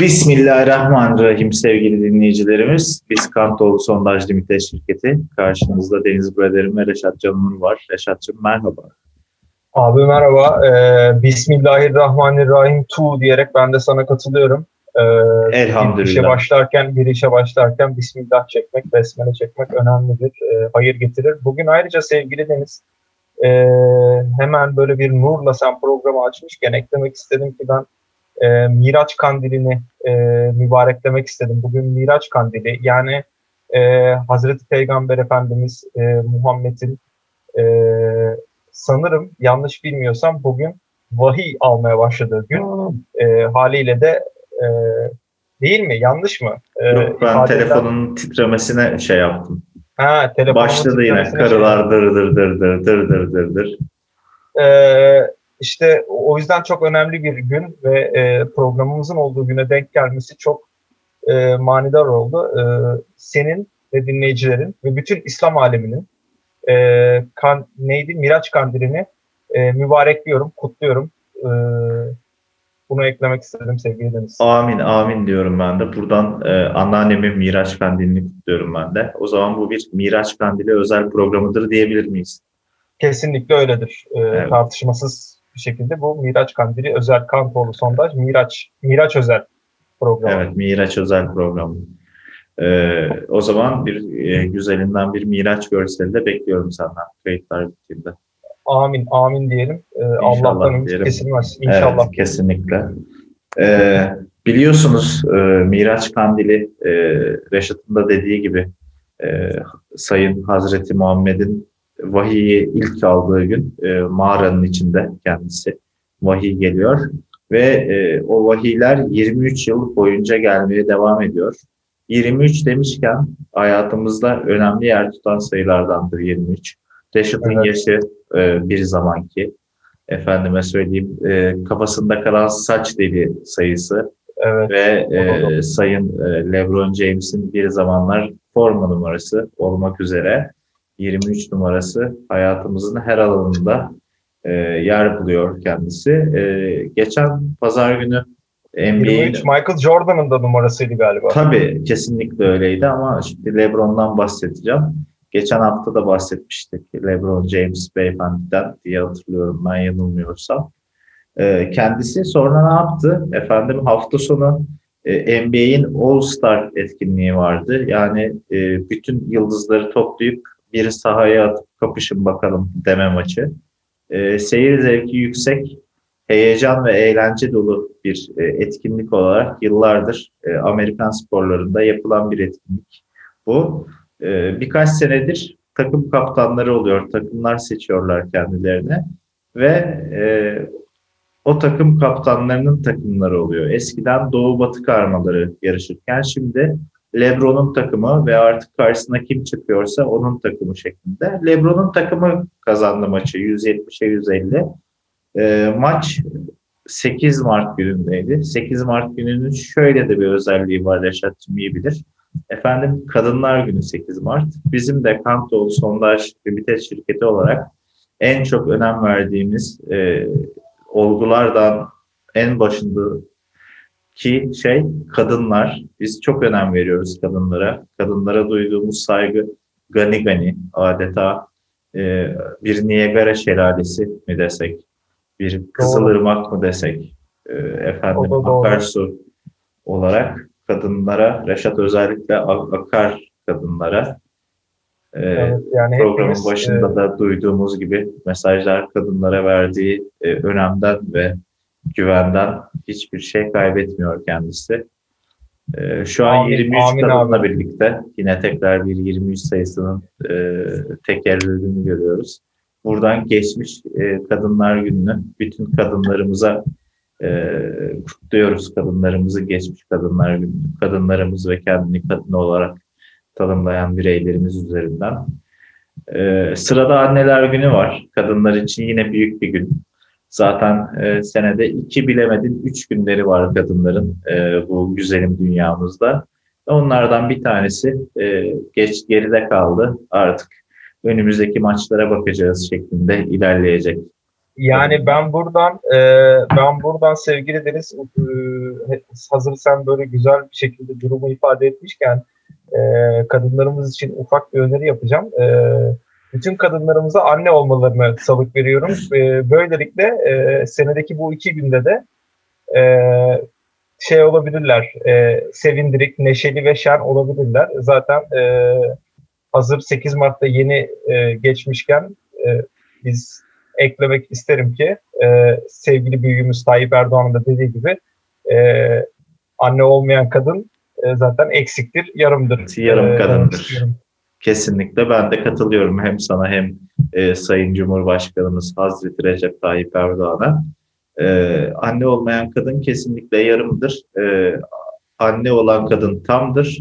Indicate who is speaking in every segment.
Speaker 1: Bismillahirrahmanirrahim sevgili dinleyicilerimiz. Biz Kantoğlu Sondaj Limited şirketi. Karşınızda Deniz Brederim ve Reşat Canur var. Reşat'cığım merhaba.
Speaker 2: Abi merhaba. Ee, Bismillahirrahmanirrahim tu diyerek ben de sana katılıyorum. Ee,
Speaker 1: Elhamdülillah.
Speaker 2: Bir işe başlarken, bir işe başlarken Bismillah çekmek, besmele çekmek önemlidir. Ee, hayır getirir. Bugün ayrıca sevgili Deniz, e, hemen böyle bir nurla sen programı açmışken eklemek istedim ki ben e, Miraç Kandili'ni e, mübareklemek istedim. Bugün Miraç Kandili yani e, Hazreti Peygamber Efendimiz e, Muhammed'in e, sanırım yanlış bilmiyorsam bugün vahiy almaya başladığı gün e, haliyle de e, değil mi? Yanlış mı? E,
Speaker 1: Yok ben
Speaker 2: ifadeden-
Speaker 1: telefonun titremesine şey yaptım.
Speaker 2: Ha, telefonun
Speaker 1: Başladı yine
Speaker 2: şey-
Speaker 1: karılar dır dır dır dır dır dır dır dır.
Speaker 2: Ee, işte o yüzden çok önemli bir gün ve e, programımızın olduğu güne denk gelmesi çok e, manidar oldu. E, senin ve dinleyicilerin ve bütün İslam aleminin e, kan, neydi Miraç Kandili'ni e, mübarekliyorum, kutluyorum. E, bunu eklemek istedim sevgili Deniz.
Speaker 1: Amin amin diyorum ben de. Buradan e, anneannemin Miraç Kandili'ni kutluyorum ben de. O zaman bu bir Miraç Kandili özel programıdır diyebilir miyiz?
Speaker 2: Kesinlikle öyledir. E,
Speaker 1: Evet.
Speaker 2: Tartışmasız bir şekilde bu Miraç Kandili özel Kantoğlu sondaj, Miraç, Miraç özel programı.
Speaker 1: Evet, Miraç özel programı. Ee, o zaman bir e, güzelinden bir Miraç görseli de bekliyorum senden kayıtlar bittiğinde.
Speaker 2: Amin, amin diyelim. Ee, Allah'tan ümit kesilmez. İnşallah.
Speaker 1: Evet, kesinlikle. Ee, biliyorsunuz e, Miraç Kandili e, Reşat'ın da dediği gibi e, Sayın Hazreti Muhammed'in vahiyi ilk aldığı gün e, mağaranın içinde kendisi vahiy geliyor ve e, o vahiyler 23 yıl boyunca gelmeye devam ediyor. 23 demişken hayatımızda önemli yer tutan sayılardandır 23. Reşat'ın
Speaker 2: Evet.
Speaker 1: yaşı e, bir zamanki efendime söyleyeyim e, kafasında kalan saç deli sayısı
Speaker 2: Evet.
Speaker 1: ve e, Sayın e, LeBron James'in bir zamanlar forma numarası olmak üzere 23 numarası hayatımızın her alanında e, yer buluyor kendisi. E, geçen pazar günü NBA'in
Speaker 2: 23 Michael Jordan'ın da numarasıydı galiba.
Speaker 1: Tabii kesinlikle öyleydi ama şimdi LeBron'dan bahsedeceğim. Geçen hafta da bahsetmiştik LeBron James beyefendiden diye hatırlıyorum ben yanılmıyorsam. Ee, kendisi sonra ne yaptı? Efendim hafta sonu e, NBA'in All-Star etkinliği vardı. Yani e, bütün yıldızları toplayıp bir sahaya atıp kapışın bakalım deme maçı. E, seyir zevki yüksek, heyecan ve eğlence dolu bir e, etkinlik olarak yıllardır e, Amerikan sporlarında yapılan bir etkinlik. Bu e, birkaç senedir takım kaptanları oluyor, takımlar seçiyorlar kendilerine ve e, o takım kaptanlarının takımları oluyor. Eskiden Doğu Batı karmaları yarışırken şimdi LeBron'un takımı ve artık karşısına kim çıkıyorsa onun takımı şeklinde. LeBron'un takımı kazandı maçı 170'e 150. E, maç 8 Mart günündeydi. 8 Mart gününün şöyle de bir özelliği var Reşat'cığım iyi bilir. Efendim Kadınlar Günü 8 Mart. Bizim de Kantoğlu Sondaj Limited şirketi olarak en çok önem verdiğimiz e, olgulardan en başındaki şey kadınlar. Biz çok önem veriyoruz kadınlara. Kadınlara duyduğumuz saygı gani gani adeta e, bir Niagara şelalesi mi desek, bir Kızılırmak mı desek, e, efendim akarsu olarak kadınlara, Reşat özellikle akar kadınlara e,
Speaker 2: Evet, yani
Speaker 1: programın
Speaker 2: hepimiz,
Speaker 1: başında
Speaker 2: e,
Speaker 1: da duyduğumuz gibi mesajlar kadınlara verdiği e, önemden ve güvenden hiçbir şey kaybetmiyor kendisi. E, şu an
Speaker 2: Amin,
Speaker 1: 23
Speaker 2: amin
Speaker 1: kadınla
Speaker 2: abi.
Speaker 1: birlikte yine tekrar bir 23 sayısının e, tekerrürünü görüyoruz. Buradan geçmiş e, Kadınlar Günü'nü bütün kadınlarımıza e, kutluyoruz. Kadınlarımızı geçmiş Kadınlar Günü, kadınlarımız ve kendini kadın olarak tanımlayan bireylerimiz üzerinden. Ee, sırada Anneler Günü var. Kadınlar için yine büyük bir gün. Zaten e, senede iki bilemedin üç günleri var kadınların e, bu güzelim dünyamızda. Onlardan bir tanesi e, geç geride kaldı. Artık önümüzdeki maçlara bakacağız şeklinde ilerleyecek
Speaker 2: Yani ben buradan e, ben buradan sevgili Deniz e, hazır sen böyle güzel bir şekilde durumu ifade etmişken e, kadınlarımız için ufak bir öneri yapacağım. E, bütün kadınlarımıza anne olmalarını salık veriyorum. E, böylelikle e, senedeki bu iki günde de e, şey olabilirler, e, sevindirik, neşeli ve şen olabilirler. Zaten e, hazır 8 Mart'ta yeni e, geçmişken e, biz eklemek isterim ki e, sevgili büyüğümüz Tayyip Erdoğan'ın da dediği gibi e, anne olmayan kadın e, zaten eksiktir, yarımdır.
Speaker 1: Yarım
Speaker 2: E,
Speaker 1: kadındır. Kesinlikle ben de katılıyorum hem sana hem e, Sayın Cumhurbaşkanımız Hazreti Recep Tayyip Erdoğan'a. E, anne olmayan kadın kesinlikle yarımdır. E, anne olan kadın tamdır.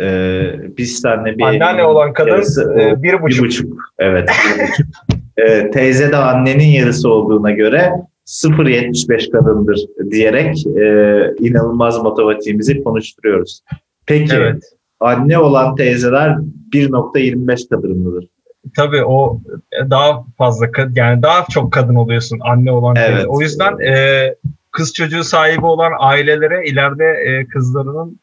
Speaker 1: E, biz seninle bir
Speaker 2: Anneanne olan kadın
Speaker 1: yarısı,
Speaker 2: e, bir
Speaker 1: bir
Speaker 2: buçuk.
Speaker 1: buçuk. Evet, bir buçuk. E, teyze de annenin yarısı olduğuna göre 0.75 kadındır diyerek e, inanılmaz matematiğimizi konuşturuyoruz. Peki
Speaker 2: Evet.
Speaker 1: Anne olan teyzeler 1.25 kadınlıdır.
Speaker 2: Tabii o e, daha fazla yani daha çok kadın oluyorsun anne olan
Speaker 1: Evet.
Speaker 2: teyze. O yüzden e, kız çocuğu sahibi olan ailelere ileride e, kızlarının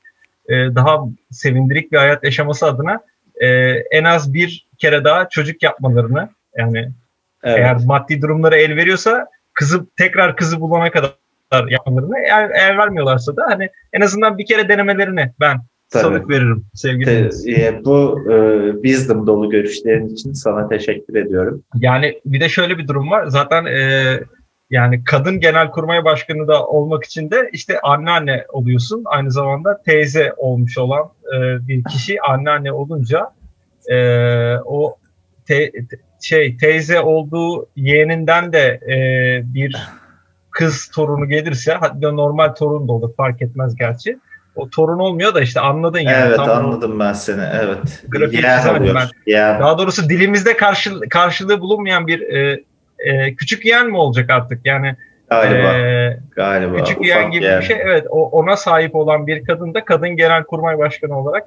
Speaker 2: e, daha sevindirik bir hayat yaşaması adına e, en az bir kere daha çocuk yapmalarını yani
Speaker 1: Evet.
Speaker 2: eğer maddi durumları el veriyorsa kızı tekrar kızı bulana kadar yapmalarını eğer, eğer vermiyorlarsa da hani en azından bir kere denemelerini ben
Speaker 1: Tabii.
Speaker 2: salık veririm sevgili.
Speaker 1: Te- e, bu e, wisdom dolu görüşlerin için sana teşekkür ediyorum.
Speaker 2: Yani bir de şöyle bir durum var. Zaten e, yani kadın genelkurmay başkanı da olmak için de işte anneanne oluyorsun. Aynı zamanda teyze olmuş olan e, bir kişi anneanne olunca e, o te- te- şey teyze olduğu yeğeninden de e, bir kız torunu gelirse hatta normal torun da olur fark etmez gerçi. O torun olmuyor da işte anladın yani.
Speaker 1: evet
Speaker 2: Tam o-
Speaker 1: anladım ben seni. Evet.
Speaker 2: Grafik çizemedim
Speaker 1: oluyor.
Speaker 2: ben.
Speaker 1: Yeğen.
Speaker 2: Daha doğrusu dilimizde karşı, karşılığı bulunmayan bir e, e, küçük yeğen mi olacak artık? Yani
Speaker 1: Galiba.
Speaker 2: e,
Speaker 1: galiba.
Speaker 2: küçük yeğen gibi
Speaker 1: yeğen.
Speaker 2: bir şey. Evet, o, ona sahip olan bir kadın da kadın genelkurmay başkanı olarak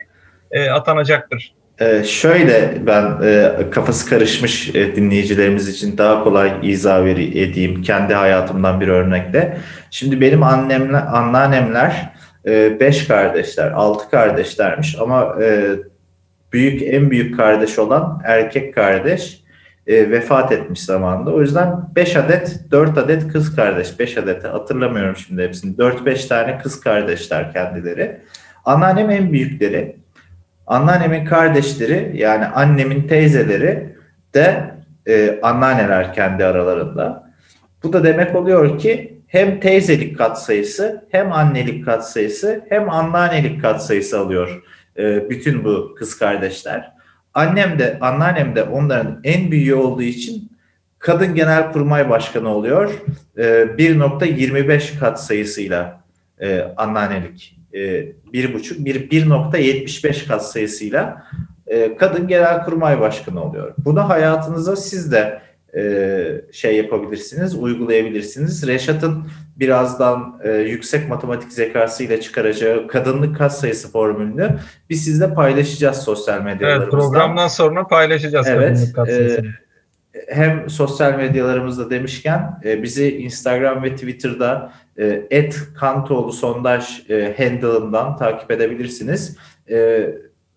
Speaker 2: e, atanacaktır.
Speaker 1: Ee, şöyle ben e, kafası karışmış e, dinleyicilerimiz için daha kolay izah veri edeyim kendi hayatımdan bir örnekle. Şimdi benim annemler, anneannemler e, beş kardeşler, altı kardeşlermiş ama e, büyük en büyük kardeş olan erkek kardeş e, vefat etmiş zamanında. O yüzden 5 adet, 4 adet kız kardeş, 5 adet hatırlamıyorum şimdi hepsini. 4-5 tane kız kardeşler kendileri. Anneannem en büyükleri. Anneannemin kardeşleri yani annemin teyzeleri de e, anneanneler kendi aralarında. Bu da demek oluyor ki hem teyzelik katsayısı hem annelik katsayısı hem anneannelik katsayısı alıyor e, bütün bu kız kardeşler. Annem de anneannem de onların en büyüğü olduğu için kadın genel kurmay başkanı oluyor. E, 1.25 katsayısıyla e, anneannelik e, bir buçuk, bir 1.75 kat sayısıyla e, kadın genel kurmay başkanı oluyor. Bunu hayatınıza siz de e, şey yapabilirsiniz, uygulayabilirsiniz. Reşat'ın birazdan e, yüksek matematik zekasıyla çıkaracağı kadınlık kat sayısı formülünü biz sizle paylaşacağız sosyal
Speaker 2: Evet,
Speaker 1: medyalarımızda.
Speaker 2: programdan sonra paylaşacağız
Speaker 1: Evet,
Speaker 2: kadınlık katsayısını.
Speaker 1: hem sosyal medyalarımızda demişken e, bizi Instagram ve Twitter'da e, et Kantoğlu sondaj e, handle'ından takip edebilirsiniz. E,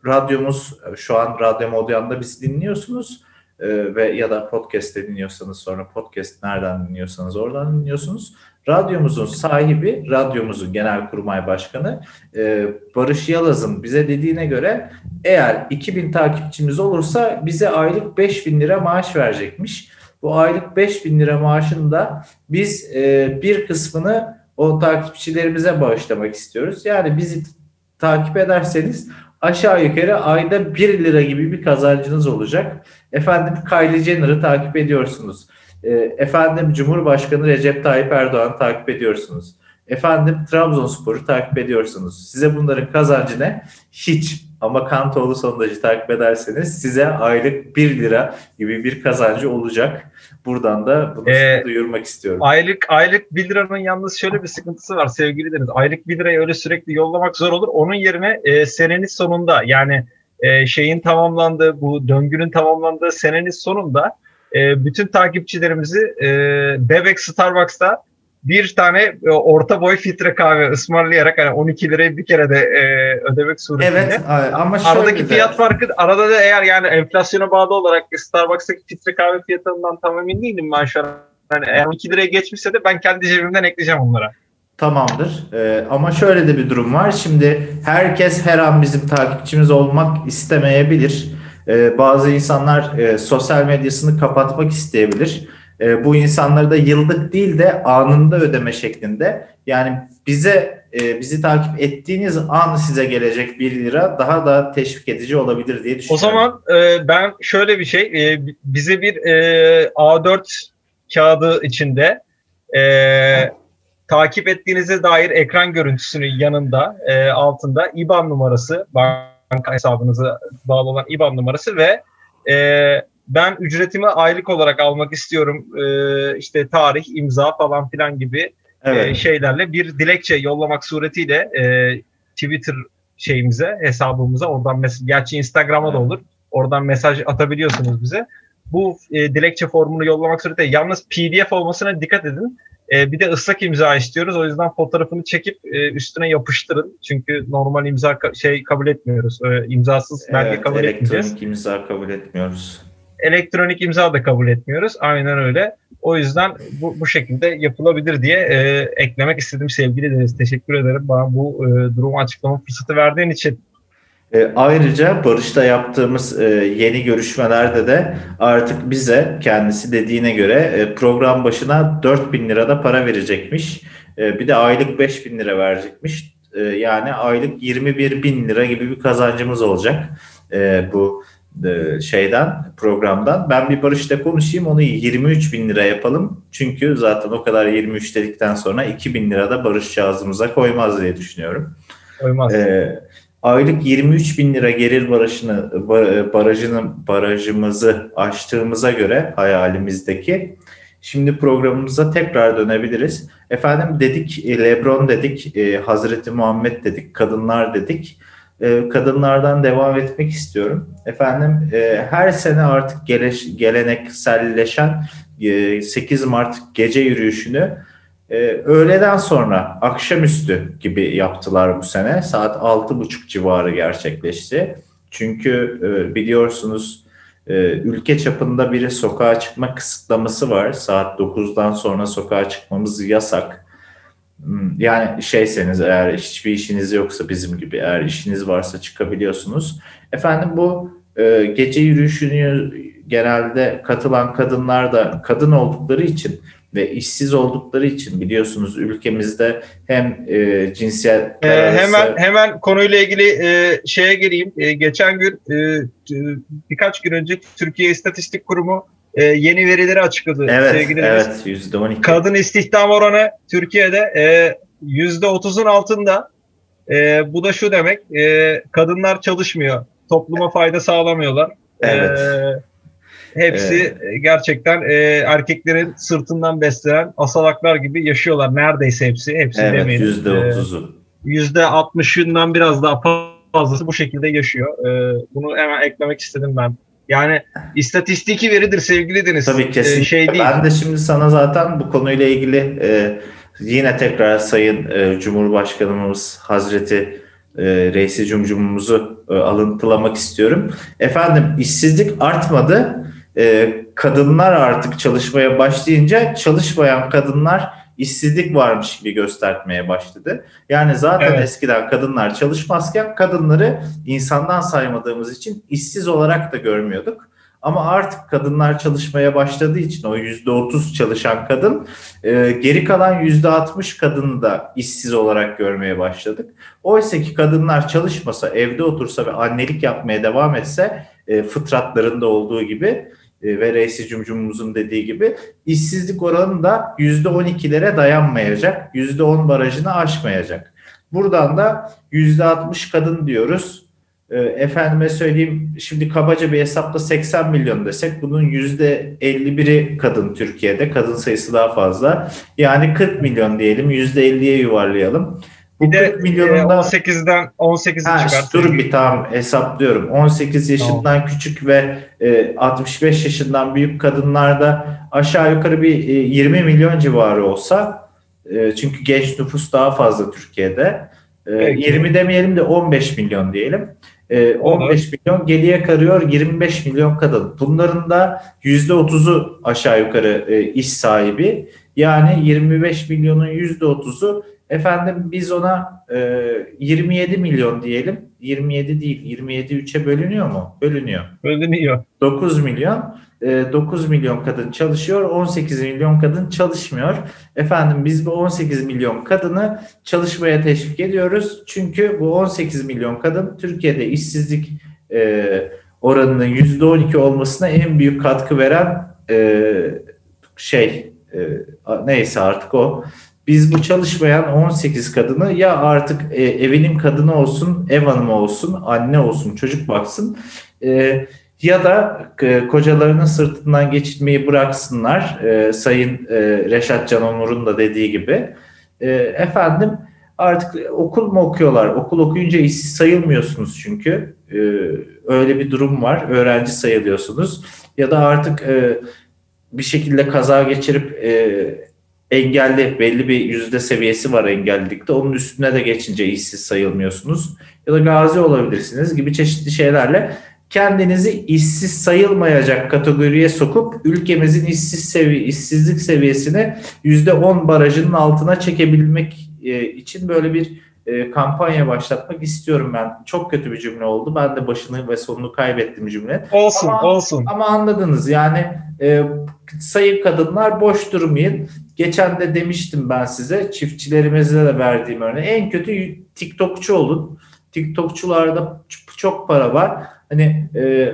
Speaker 1: radyomuz şu an Radyo Modyan'da bizi dinliyorsunuz E, ve ya da podcast'te dinliyorsanız sonra podcast nereden dinliyorsanız oradan dinliyorsunuz. Radyomuzun sahibi, radyomuzun genel kurmay başkanı e, Barış Yalaz'ın bize dediğine göre eğer 2000 takipçimiz olursa bize aylık 5000 lira maaş verecekmiş. Bu aylık 5000 lira maaşını da biz e, bir kısmını o takipçilerimize bağışlamak istiyoruz. Yani bizi takip ederseniz aşağı yukarı ayda 1 lira gibi bir kazancınız olacak. Efendim Kylie Jenner'ı takip ediyorsunuz. E, efendim Cumhurbaşkanı Recep Tayyip Erdoğan'ı takip ediyorsunuz. Efendim Trabzonspor'u takip ediyorsunuz. Size bunların kazancı ne? Hiç. Ama Kantoğlu sondajı takip ederseniz size aylık 1 lira gibi bir kazancı olacak. Buradan da bunu
Speaker 2: Ee,
Speaker 1: duyurmak istiyorum.
Speaker 2: Aylık aylık 1 liranın yalnız şöyle bir sıkıntısı var sevgili Deniz. Aylık 1 lirayı öyle sürekli yollamak zor olur. Onun yerine e, senenin sonunda yani e, şeyin tamamlandığı bu döngünün tamamlandığı senenin sonunda e, bütün takipçilerimizi e, Bebek Starbucks'ta bir tane e, orta boy filtre kahve ısmarlayarak hani 12 lirayı bir kere de e, ödemek suretiyle.
Speaker 1: Evet ama şöyle
Speaker 2: Aradaki
Speaker 1: de-
Speaker 2: fiyat farkı arada da eğer yani enflasyona bağlı olarak Starbucks'taki filtre kahve fiyatından tam emin değilim ben şu an. Yani eğer 12 liraya geçmişse de ben kendi cebimden ekleyeceğim onlara.
Speaker 1: Tamamdır. Ee, ama şöyle de bir durum var. Şimdi herkes her an bizim takipçimiz olmak istemeyebilir. Ee, bazı insanlar e, sosyal medyasını kapatmak isteyebilir. Ee, bu insanları da yıllık değil de anında ödeme şeklinde. Yani bize e, bizi takip ettiğiniz an size gelecek 1 lira daha da teşvik edici olabilir diye
Speaker 2: O
Speaker 1: düşünüyorum.
Speaker 2: zaman e, ben şöyle bir şey, e, bize bir e, A4 kağıdı içinde e, takip ettiğinize dair ekran görüntüsünün yanında, e, altında IBAN numarası, banka hesabınıza bağlı olan IBAN numarası ve e, ben ücretimi aylık olarak almak istiyorum, e, işte tarih, imza falan filan gibi e,
Speaker 1: evet.
Speaker 2: şeylerle bir dilekçe yollamak suretiyle e, Twitter şeyimize, hesabımıza oradan mesaj, gerçi Instagram'a da olur. Oradan mesaj atabiliyorsunuz bize. Bu e, dilekçe formunu yollamak suretiyle yalnız PDF olmasına dikkat edin. E, bir de ıslak imza istiyoruz. O yüzden fotoğrafını çekip e, üstüne yapıştırın. Çünkü normal imza ka- şey kabul etmiyoruz. E, imzasız belge
Speaker 1: Evet,
Speaker 2: kabul etmeyeceğiz
Speaker 1: elektronik imza kabul etmiyoruz.
Speaker 2: Elektronik imza da kabul etmiyoruz. Aynen öyle. O yüzden bu, bu şekilde yapılabilir diye e, eklemek istedim sevgili Deniz. Teşekkür ederim bana bu e, durumu açıklama fırsatı verdiğin için.
Speaker 1: E, ayrıca Barış'ta yaptığımız e, yeni görüşmelerde de artık bize kendisi dediğine göre e, program başına 4000 lirada para verecekmiş. E, bir de aylık 5000 lira verecekmiş. E, yani aylık 21 bin lira gibi bir kazancımız olacak e, bu şeyden programdan. Ben bir Barış'la konuşayım onu 23 bin lira yapalım. Çünkü zaten o kadar 23 dedikten sonra 2000 lira da Barış ağzımıza koymaz diye düşünüyorum.
Speaker 2: Koymaz.
Speaker 1: Ee, aylık 23 bin lira gelir barajını, ba- barajını, barajımızı aştığımıza göre hayalimizdeki şimdi programımıza tekrar dönebiliriz. Efendim dedik e, Lebron dedik, e, Hazreti Muhammed dedik, kadınlar dedik. E, kadınlardan devam etmek istiyorum. Efendim e, her sene artık gelenekselleşen e, 8 Mart gece yürüyüşünü öğleden sonra akşamüstü gibi yaptılar bu sene. Saat 6.30 civarı gerçekleşti. Çünkü e, biliyorsunuz e, ülke çapında bir sokağa çıkma kısıtlaması var. Saat 9'dan sonra sokağa çıkmamız yasak. Hmm, Yani şeyseniz eğer hiçbir işiniz yoksa bizim gibi eğer işiniz varsa çıkabiliyorsunuz. Efendim bu e, gece yürüyüşünü genelde katılan kadınlar da kadın oldukları için ve işsiz oldukları için biliyorsunuz ülkemizde hem e, cinsiyet
Speaker 2: Ee, hemen hemen konuyla ilgili e, şeye gireyim. E, geçen gün e, birkaç gün önce Türkiye İstatistik Kurumu e, yeni verileri açıkladı.
Speaker 1: evet
Speaker 2: sevgili
Speaker 1: evet yüzde on iki
Speaker 2: Kadın istihdam oranı Türkiye'de e, yüzde otuzun altında. E, bu da şu demek, e, kadınlar çalışmıyor, topluma fayda sağlamıyorlar.
Speaker 1: Evet.
Speaker 2: E, hepsi gerçekten e, erkeklerin sırtından beslenen asalaklar gibi yaşıyorlar. Neredeyse hepsi, hepsi
Speaker 1: evet
Speaker 2: demeyelim.
Speaker 1: yüzde
Speaker 2: E,
Speaker 1: otuzu
Speaker 2: yüzde altmışından biraz daha fazlası bu şekilde yaşıyor. E, bunu hemen eklemek istedim ben. Yani istatistiki veridir sevgili Deniz.
Speaker 1: tabii
Speaker 2: E,
Speaker 1: kesinlikle
Speaker 2: şey değil.
Speaker 1: ben de şimdi sana zaten bu konuyla ilgili e, yine tekrar Sayın e, Cumhurbaşkanımız Hazreti e, Reisi Cumcumumuzu e, alıntılamak istiyorum. Efendim işsizlik artmadı. E, kadınlar artık çalışmaya başlayınca çalışmayan kadınlar işsizlik varmış gibi göstermeye başladı. Yani zaten
Speaker 2: Evet.
Speaker 1: eskiden kadınlar çalışmazken kadınları insandan saymadığımız için işsiz olarak da görmüyorduk. Ama artık kadınlar çalışmaya başladığı için o yüzde otuz çalışan kadın e, geri kalan yüzde altmış kadını da işsiz olarak görmeye başladık. Oysa ki kadınlar çalışmasa, evde otursa ve annelik yapmaya devam etse e, fıtratlarında olduğu gibi ve reisi cumcumumuzun dediği gibi işsizlik oranı da yüzde on ikilere dayanmayacak, yüzde on barajını aşmayacak. Buradan da yüzde altmış kadın diyoruz. E, efendime söyleyeyim şimdi kabaca bir hesapla 80 milyon desek bunun yüzde 51'i kadın Türkiye'de. Kadın sayısı daha fazla. Yani 40 milyon diyelim yüzde 50'ye yuvarlayalım.
Speaker 2: Bir de
Speaker 1: 40 milyonundan
Speaker 2: 18'den 18'i
Speaker 1: Ha,
Speaker 2: çıkar.
Speaker 1: dur bir tamam hesaplıyorum. 18 yaşından küçük ve e, 65 yaşından büyük kadınlarda aşağı yukarı bir e, 20 milyon civarı olsa e, çünkü genç nüfus daha fazla Türkiye'de. E,
Speaker 2: Peki.
Speaker 1: 20 demeyelim de 15 milyon diyelim. E, 15 milyon geriye karıyor 25 milyon kadın. Bunların da %30'u aşağı yukarı e, iş sahibi. Yani 25 milyonun %30'u efendim biz ona e, 27 milyon diyelim. 27 değil 27 3'e bölünüyor mu? Bölünüyor.
Speaker 2: Bölünüyor.
Speaker 1: 9 milyon. e, 9 milyon kadın çalışıyor. 18 milyon kadın çalışmıyor. Efendim biz bu 18 milyon kadını çalışmaya teşvik ediyoruz. Çünkü bu 18 milyon kadın Türkiye'de işsizlik e, oranının %12 olmasına en büyük katkı veren e, şey e, neyse artık o. Biz bu çalışmayan 18 kadını ya artık e, evinin kadını olsun, ev hanımı olsun, anne olsun, çocuk baksın e, ya da e, kocalarının sırtından geçirmeyi bıraksınlar. E, Sayın e, Reşat Can Onur'un da dediği gibi. E, efendim artık okul mu okuyorlar? Okul okuyunca işsiz sayılmıyorsunuz çünkü. E, öyle bir durum var. Öğrenci sayılıyorsunuz. Ya da artık e, bir şekilde kaza geçirip e, engelli belli bir yüzde seviyesi var engellilikte. Onun üstüne de geçince işsiz sayılmıyorsunuz. Ya da gazi olabilirsiniz gibi çeşitli şeylerle kendinizi işsiz sayılmayacak kategoriye sokup ülkemizin işsiz sevi işsizlik seviyesini yüzde on barajının altına çekebilmek e, için böyle bir e, kampanya başlatmak istiyorum ben. Çok kötü bir cümle oldu. Ben de başını ve sonunu kaybettim cümle.
Speaker 2: Olsun,
Speaker 1: Ama-
Speaker 2: olsun.
Speaker 1: Ama anladınız yani e, sayın kadınlar boş durmayın. Geçen de demiştim ben size çiftçilerimize de verdiğim örneği. En kötü TikTokçu olun. TikTokçularda çok para var. Hani e,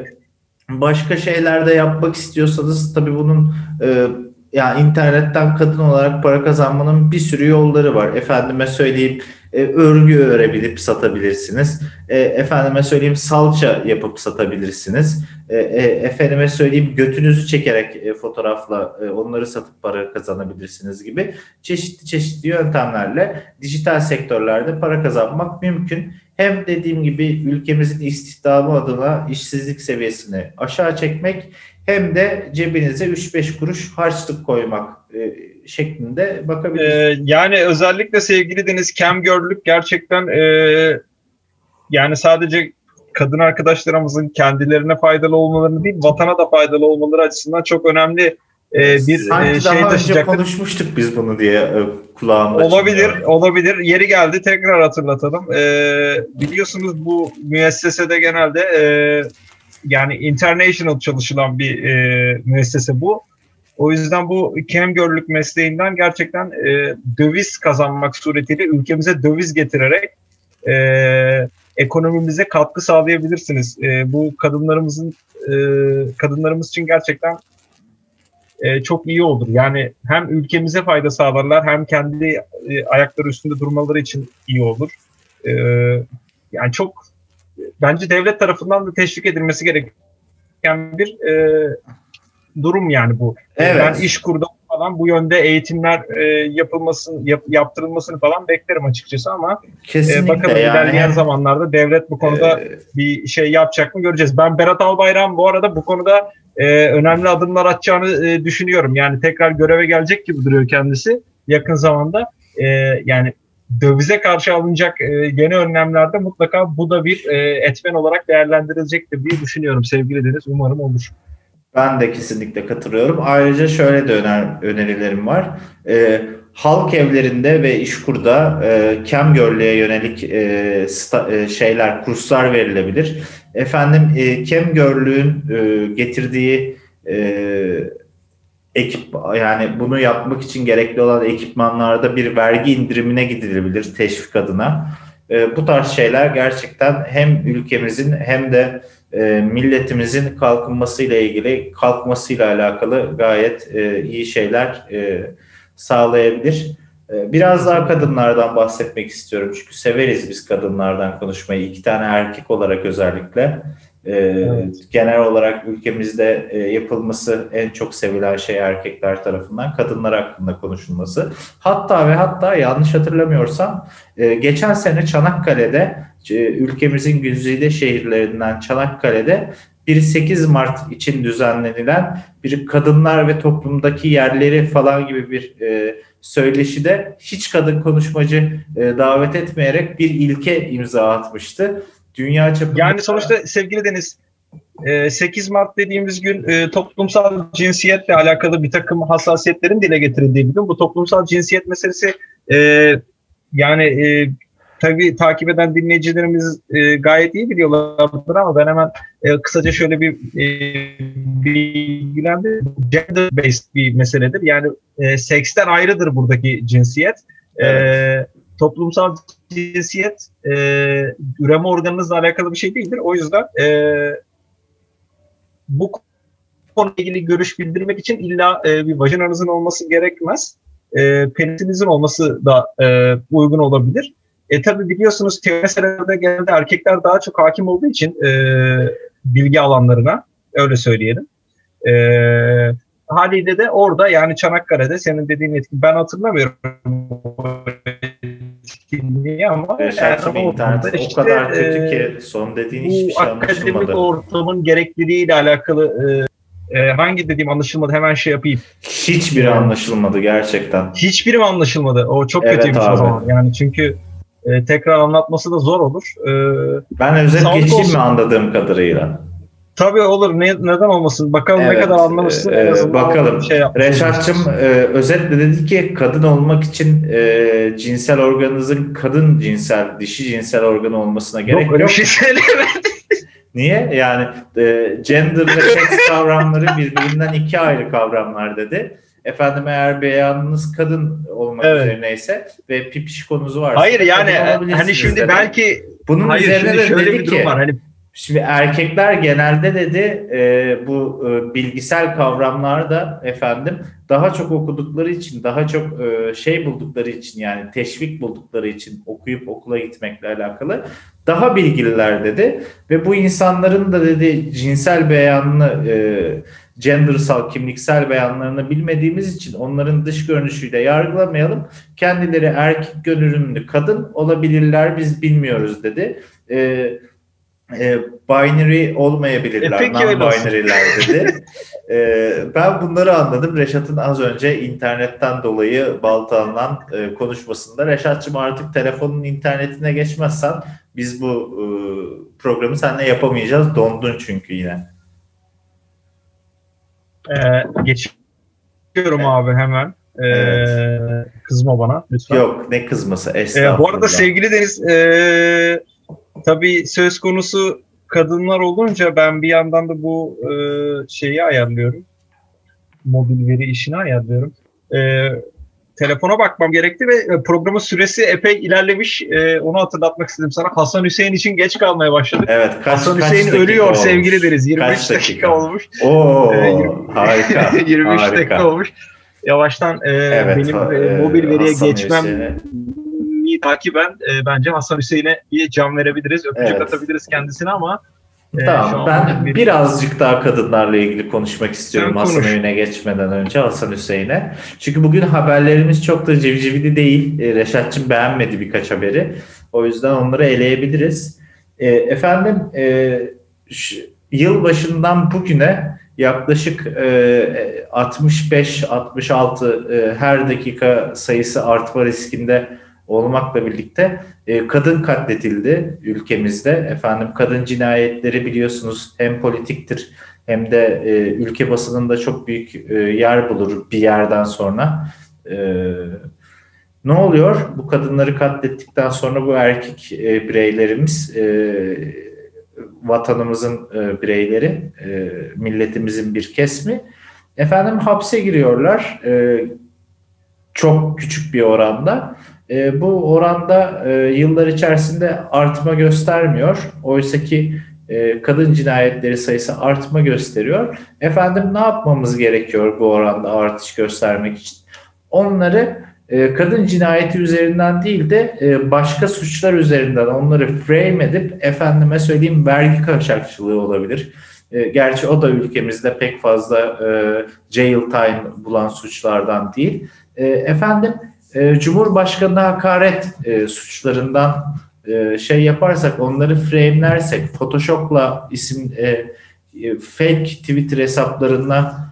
Speaker 1: başka şeyler de yapmak istiyorsanız tabii bunun e, yani internetten kadın olarak para kazanmanın bir sürü yolları var. Efendime söyleyeyim e, örgü örebilip satabilirsiniz. E, efendime söyleyeyim salça yapıp satabilirsiniz. E, e, efendime söyleyeyim götünüzü çekerek e, fotoğrafla e, onları satıp para kazanabilirsiniz gibi çeşitli çeşitli yöntemlerle dijital sektörlerde para kazanmak mümkün. Hem dediğim gibi ülkemizin istihdamı adına işsizlik seviyesini aşağı çekmek hem de cebinize 3-5 kuruş harçlık koymak e, şeklinde bakabilirsiniz.
Speaker 2: Ee, yani özellikle sevgili Deniz Camgirl'lük gerçekten e, yani sadece kadın arkadaşlarımızın kendilerine faydalı olmalarını değil vatana da faydalı olmaları açısından çok önemli e, bir
Speaker 1: Sanki
Speaker 2: e, şey
Speaker 1: daha önce konuşmuştuk biz bunu diye e, kulağımda
Speaker 2: Olabilir,
Speaker 1: çınlıyor.
Speaker 2: olabilir. Yeri geldi tekrar hatırlatalım. Ee, biliyorsunuz bu müessesede genelde e, yani international çalışılan bir e, müessese bu. O yüzden bu camgirl'lük mesleğinden gerçekten e, döviz kazanmak suretiyle ülkemize döviz getirerek e, ekonomimize katkı sağlayabilirsiniz. E, bu kadınlarımızın e, kadınlarımız için gerçekten e, çok iyi olur. Yani hem ülkemize fayda sağlarlar hem kendi e, ayakları üstünde durmaları için iyi olur. E, yani çok bence devlet tarafından da teşvik edilmesi gereken bir e, durum yani bu.
Speaker 1: Evet.
Speaker 2: Ben iş kurda falan bu yönde eğitimler e, yapılmasını yap- yaptırılmasını falan beklerim açıkçası ama e,
Speaker 1: Kesinlikle
Speaker 2: bakalım
Speaker 1: yani.
Speaker 2: ilerleyen zamanlarda devlet bu konuda
Speaker 1: e,
Speaker 2: bir şey yapacak mı göreceğiz. Ben Berat Albayrak'ın bu arada bu konuda e, önemli adımlar atacağını e, düşünüyorum. Yani tekrar göreve gelecek gibi duruyor kendisi yakın zamanda. E, yani dövize karşı alınacak e, yeni önlemlerde mutlaka bu da bir e, etmen olarak değerlendirilecektir diye düşünüyorum sevgili Deniz. Umarım olur.
Speaker 1: Ben de kesinlikle katılıyorum. Ayrıca şöyle de öner, önerilerim var. Ee, halk evlerinde ve işkurda e, Camgirl'e yönelik e, sta- e, şeyler, kurslar verilebilir. Efendim e, Camgirl'ün e, getirdiği e, ekip yani bunu yapmak için gerekli olan ekipmanlarda bir vergi indirimine gidilebilir teşvik adına. E, bu tarz şeyler gerçekten hem ülkemizin hem de e, milletimizin kalkınmasıyla ilgili kalkmasıyla alakalı gayet e, iyi şeyler e, sağlayabilir. E, biraz daha kadınlardan bahsetmek istiyorum çünkü severiz biz kadınlardan konuşmayı iki tane erkek olarak özellikle. E,
Speaker 2: Evet.
Speaker 1: Genel olarak ülkemizde e, yapılması en çok sevilen şey erkekler tarafından kadınlar hakkında konuşulması. Hatta ve hatta yanlış hatırlamıyorsam e, geçen sene Çanakkale'de e, ülkemizin güzide şehirlerinden Çanakkale'de bir 8 Mart için düzenlenilen bir kadınlar ve toplumdaki yerleri falan gibi bir e, söyleşide hiç kadın konuşmacı e, davet etmeyerek bir ilke imza atmıştı. Dünya çapında
Speaker 2: Yani sonuçta sevgili Deniz e, 8 Mart dediğimiz gün e, toplumsal cinsiyetle alakalı bir takım hassasiyetlerin dile getirildiği bir gün. Bu toplumsal cinsiyet meselesi e, yani e, tabii takip eden dinleyicilerimiz e, gayet iyi biliyorlardır ama ben hemen e, kısaca şöyle bir e, bilgilendim. Gender based bir meseledir. Yani e, seksten ayrıdır buradaki cinsiyet. E, toplumsal cinsiyet e, üreme organınızla alakalı bir şey değildir. O yüzden e, bu konuyla ilgili görüş bildirmek için illa e, bir vajinanızın olması gerekmez. E, penisinizin olması da e, uygun olabilir. E tabi biliyorsunuz teori meselelerde genelde erkekler daha çok hakim olduğu için e, bilgi alanlarına öyle söyleyelim. E, haliyle de orada yani Çanakkale'de senin dediğin etki ben hatırlamıyorum etkinliği ama yani
Speaker 1: internet
Speaker 2: orada
Speaker 1: o
Speaker 2: işte,
Speaker 1: kadar kötü
Speaker 2: e,
Speaker 1: ki son dediğin hiçbir
Speaker 2: bu
Speaker 1: şey
Speaker 2: akademik
Speaker 1: anlaşılmadı.
Speaker 2: ortamın gerekliliğiyle alakalı e, e, hangi dediğim anlaşılmadı hemen şey yapayım.
Speaker 1: Hiçbiri anlaşılmadı gerçekten.
Speaker 2: Hiçbiri mi anlaşılmadı? O çok
Speaker 1: Evet
Speaker 2: kötüymüş
Speaker 1: abi.
Speaker 2: o zaman. Yani çünkü e, tekrar anlatması da zor olur. E,
Speaker 1: Ben özet geçeyim
Speaker 2: olsun.
Speaker 1: mi anladığım kadarıyla?
Speaker 2: Tabii olur. Ne, neden olmasın? Bakalım ne
Speaker 1: Evet,
Speaker 2: kadar anlamışsın.
Speaker 1: e,
Speaker 2: en azından
Speaker 1: bakalım.
Speaker 2: Şey
Speaker 1: Reşat'cığım e, özetle dedi ki kadın olmak için e, cinsel organınızın kadın cinsel, dişi cinsel organı olmasına gerek
Speaker 2: yok
Speaker 1: yok.
Speaker 2: öyle bir şey.
Speaker 1: Niye? Yani e, gender ve seks kavramları birbirinden iki ayrı kavramlar dedi. Efendim eğer beyanınız kadın olmak
Speaker 2: Evet.
Speaker 1: üzerineyse ve pipişkonuz varsa
Speaker 2: Hayır yani hani şimdi
Speaker 1: dedi.
Speaker 2: belki
Speaker 1: bunun
Speaker 2: hayır
Speaker 1: üzerine de dedi ki
Speaker 2: var. Hani
Speaker 1: Şimdi erkekler genelde dedi e, bu e, bilgisel kavramlarda efendim daha çok okudukları için, daha çok e, şey buldukları için yani teşvik buldukları için okuyup okula gitmekle alakalı daha bilgililer dedi ve bu insanların da dedi cinsel beyanını e, gendersal kimliksel beyanlarını bilmediğimiz için onların dış görünüşüyle yargılamayalım. Kendileri erkek görünümlü kadın olabilirler biz bilmiyoruz dedi. E, e, binary olmayabilirler,
Speaker 2: E,
Speaker 1: non-binary'ler dedi. E, ben bunları anladım. Reşat'ın az önce internetten dolayı baltalanan e, konuşmasında. Reşat'cığım artık telefonun internetine geçmezsen biz bu e, programı seninle yapamayacağız. Dondun çünkü yine.
Speaker 2: e, geçiyorum abi hemen. E,
Speaker 1: Evet.
Speaker 2: Kızma bana lütfen.
Speaker 1: Yok ne kızması
Speaker 2: Ee,
Speaker 1: estağfurullah.
Speaker 2: bu arada sevgili Deniz, e, tabii söz konusu kadınlar olunca ben bir yandan da bu e, şeyi ayarlıyorum. Mobil veri işini ayarlıyorum. E, telefona bakmam gerekti ve e, programın süresi epey ilerlemiş. E, onu hatırlatmak istedim sana. Hasan Hüseyin için geç kalmaya başladık.
Speaker 1: Evet kaç,
Speaker 2: Hasan
Speaker 1: kaç
Speaker 2: Hüseyin ölüyor
Speaker 1: olmuş?
Speaker 2: sevgili Deniz. 23
Speaker 1: Kaç
Speaker 2: dakika,
Speaker 1: dakika?
Speaker 2: olmuş.
Speaker 1: Oo
Speaker 2: E, yirmi-
Speaker 1: harika.
Speaker 2: 23
Speaker 1: harika.
Speaker 2: dakika olmuş. Yavaştan e,
Speaker 1: Evet,
Speaker 2: benim e,
Speaker 1: e,
Speaker 2: mobil veriye
Speaker 1: Hasan
Speaker 2: geçmem
Speaker 1: Hüseyin'e-
Speaker 2: iyi takiben e, bence Hasan Hüseyin'e bir can verebiliriz. Öpücük
Speaker 1: Evet.
Speaker 2: atabiliriz kendisine ama e,
Speaker 1: Tamam ben
Speaker 2: bir-
Speaker 1: birazcık daha kadınlarla ilgili konuşmak istiyorum
Speaker 2: Sen
Speaker 1: Hasan. Hüseyin'e geçmeden önce Hasan Hüseyin'e. Çünkü bugün haberlerimiz çok da civcivli değil. E, Reşat'cığım beğenmedi birkaç haberi. O yüzden onları eleyebiliriz. E, efendim e, şu- yılbaşından bugüne yaklaşık e, 65-66 e, her dakika sayısı artma riskinde olmakla birlikte e, kadın katletildi ülkemizde. Efendim kadın cinayetleri biliyorsunuz hem politiktir hem de e, ülke basınında çok büyük e, yer bulur bir yerden sonra. E, ne oluyor? Bu kadınları katlettikten sonra bu erkek e, bireylerimiz e, vatanımızın e, bireyleri, e, milletimizin bir kesmi efendim hapse giriyorlar. E, çok küçük bir oranda. E, bu oranda e, yıllar içerisinde artma göstermiyor. Oysa ki e, kadın cinayetleri sayısı artma gösteriyor. Efendim ne yapmamız gerekiyor bu oranda artış göstermek için? Onları e, kadın cinayeti üzerinden değil de e, başka suçlar üzerinden onları frame edip efendime söyleyeyim vergi kaçakçılığı olabilir. E, gerçi o da ülkemizde pek fazla e, jail time bulan suçlardan değil. E, efendim e, Cumhurbaşkanı'na hakaret e, suçlarından e, şey yaparsak onları frame'lersek Photoshop'la isim e, e, fake Twitter hesaplarına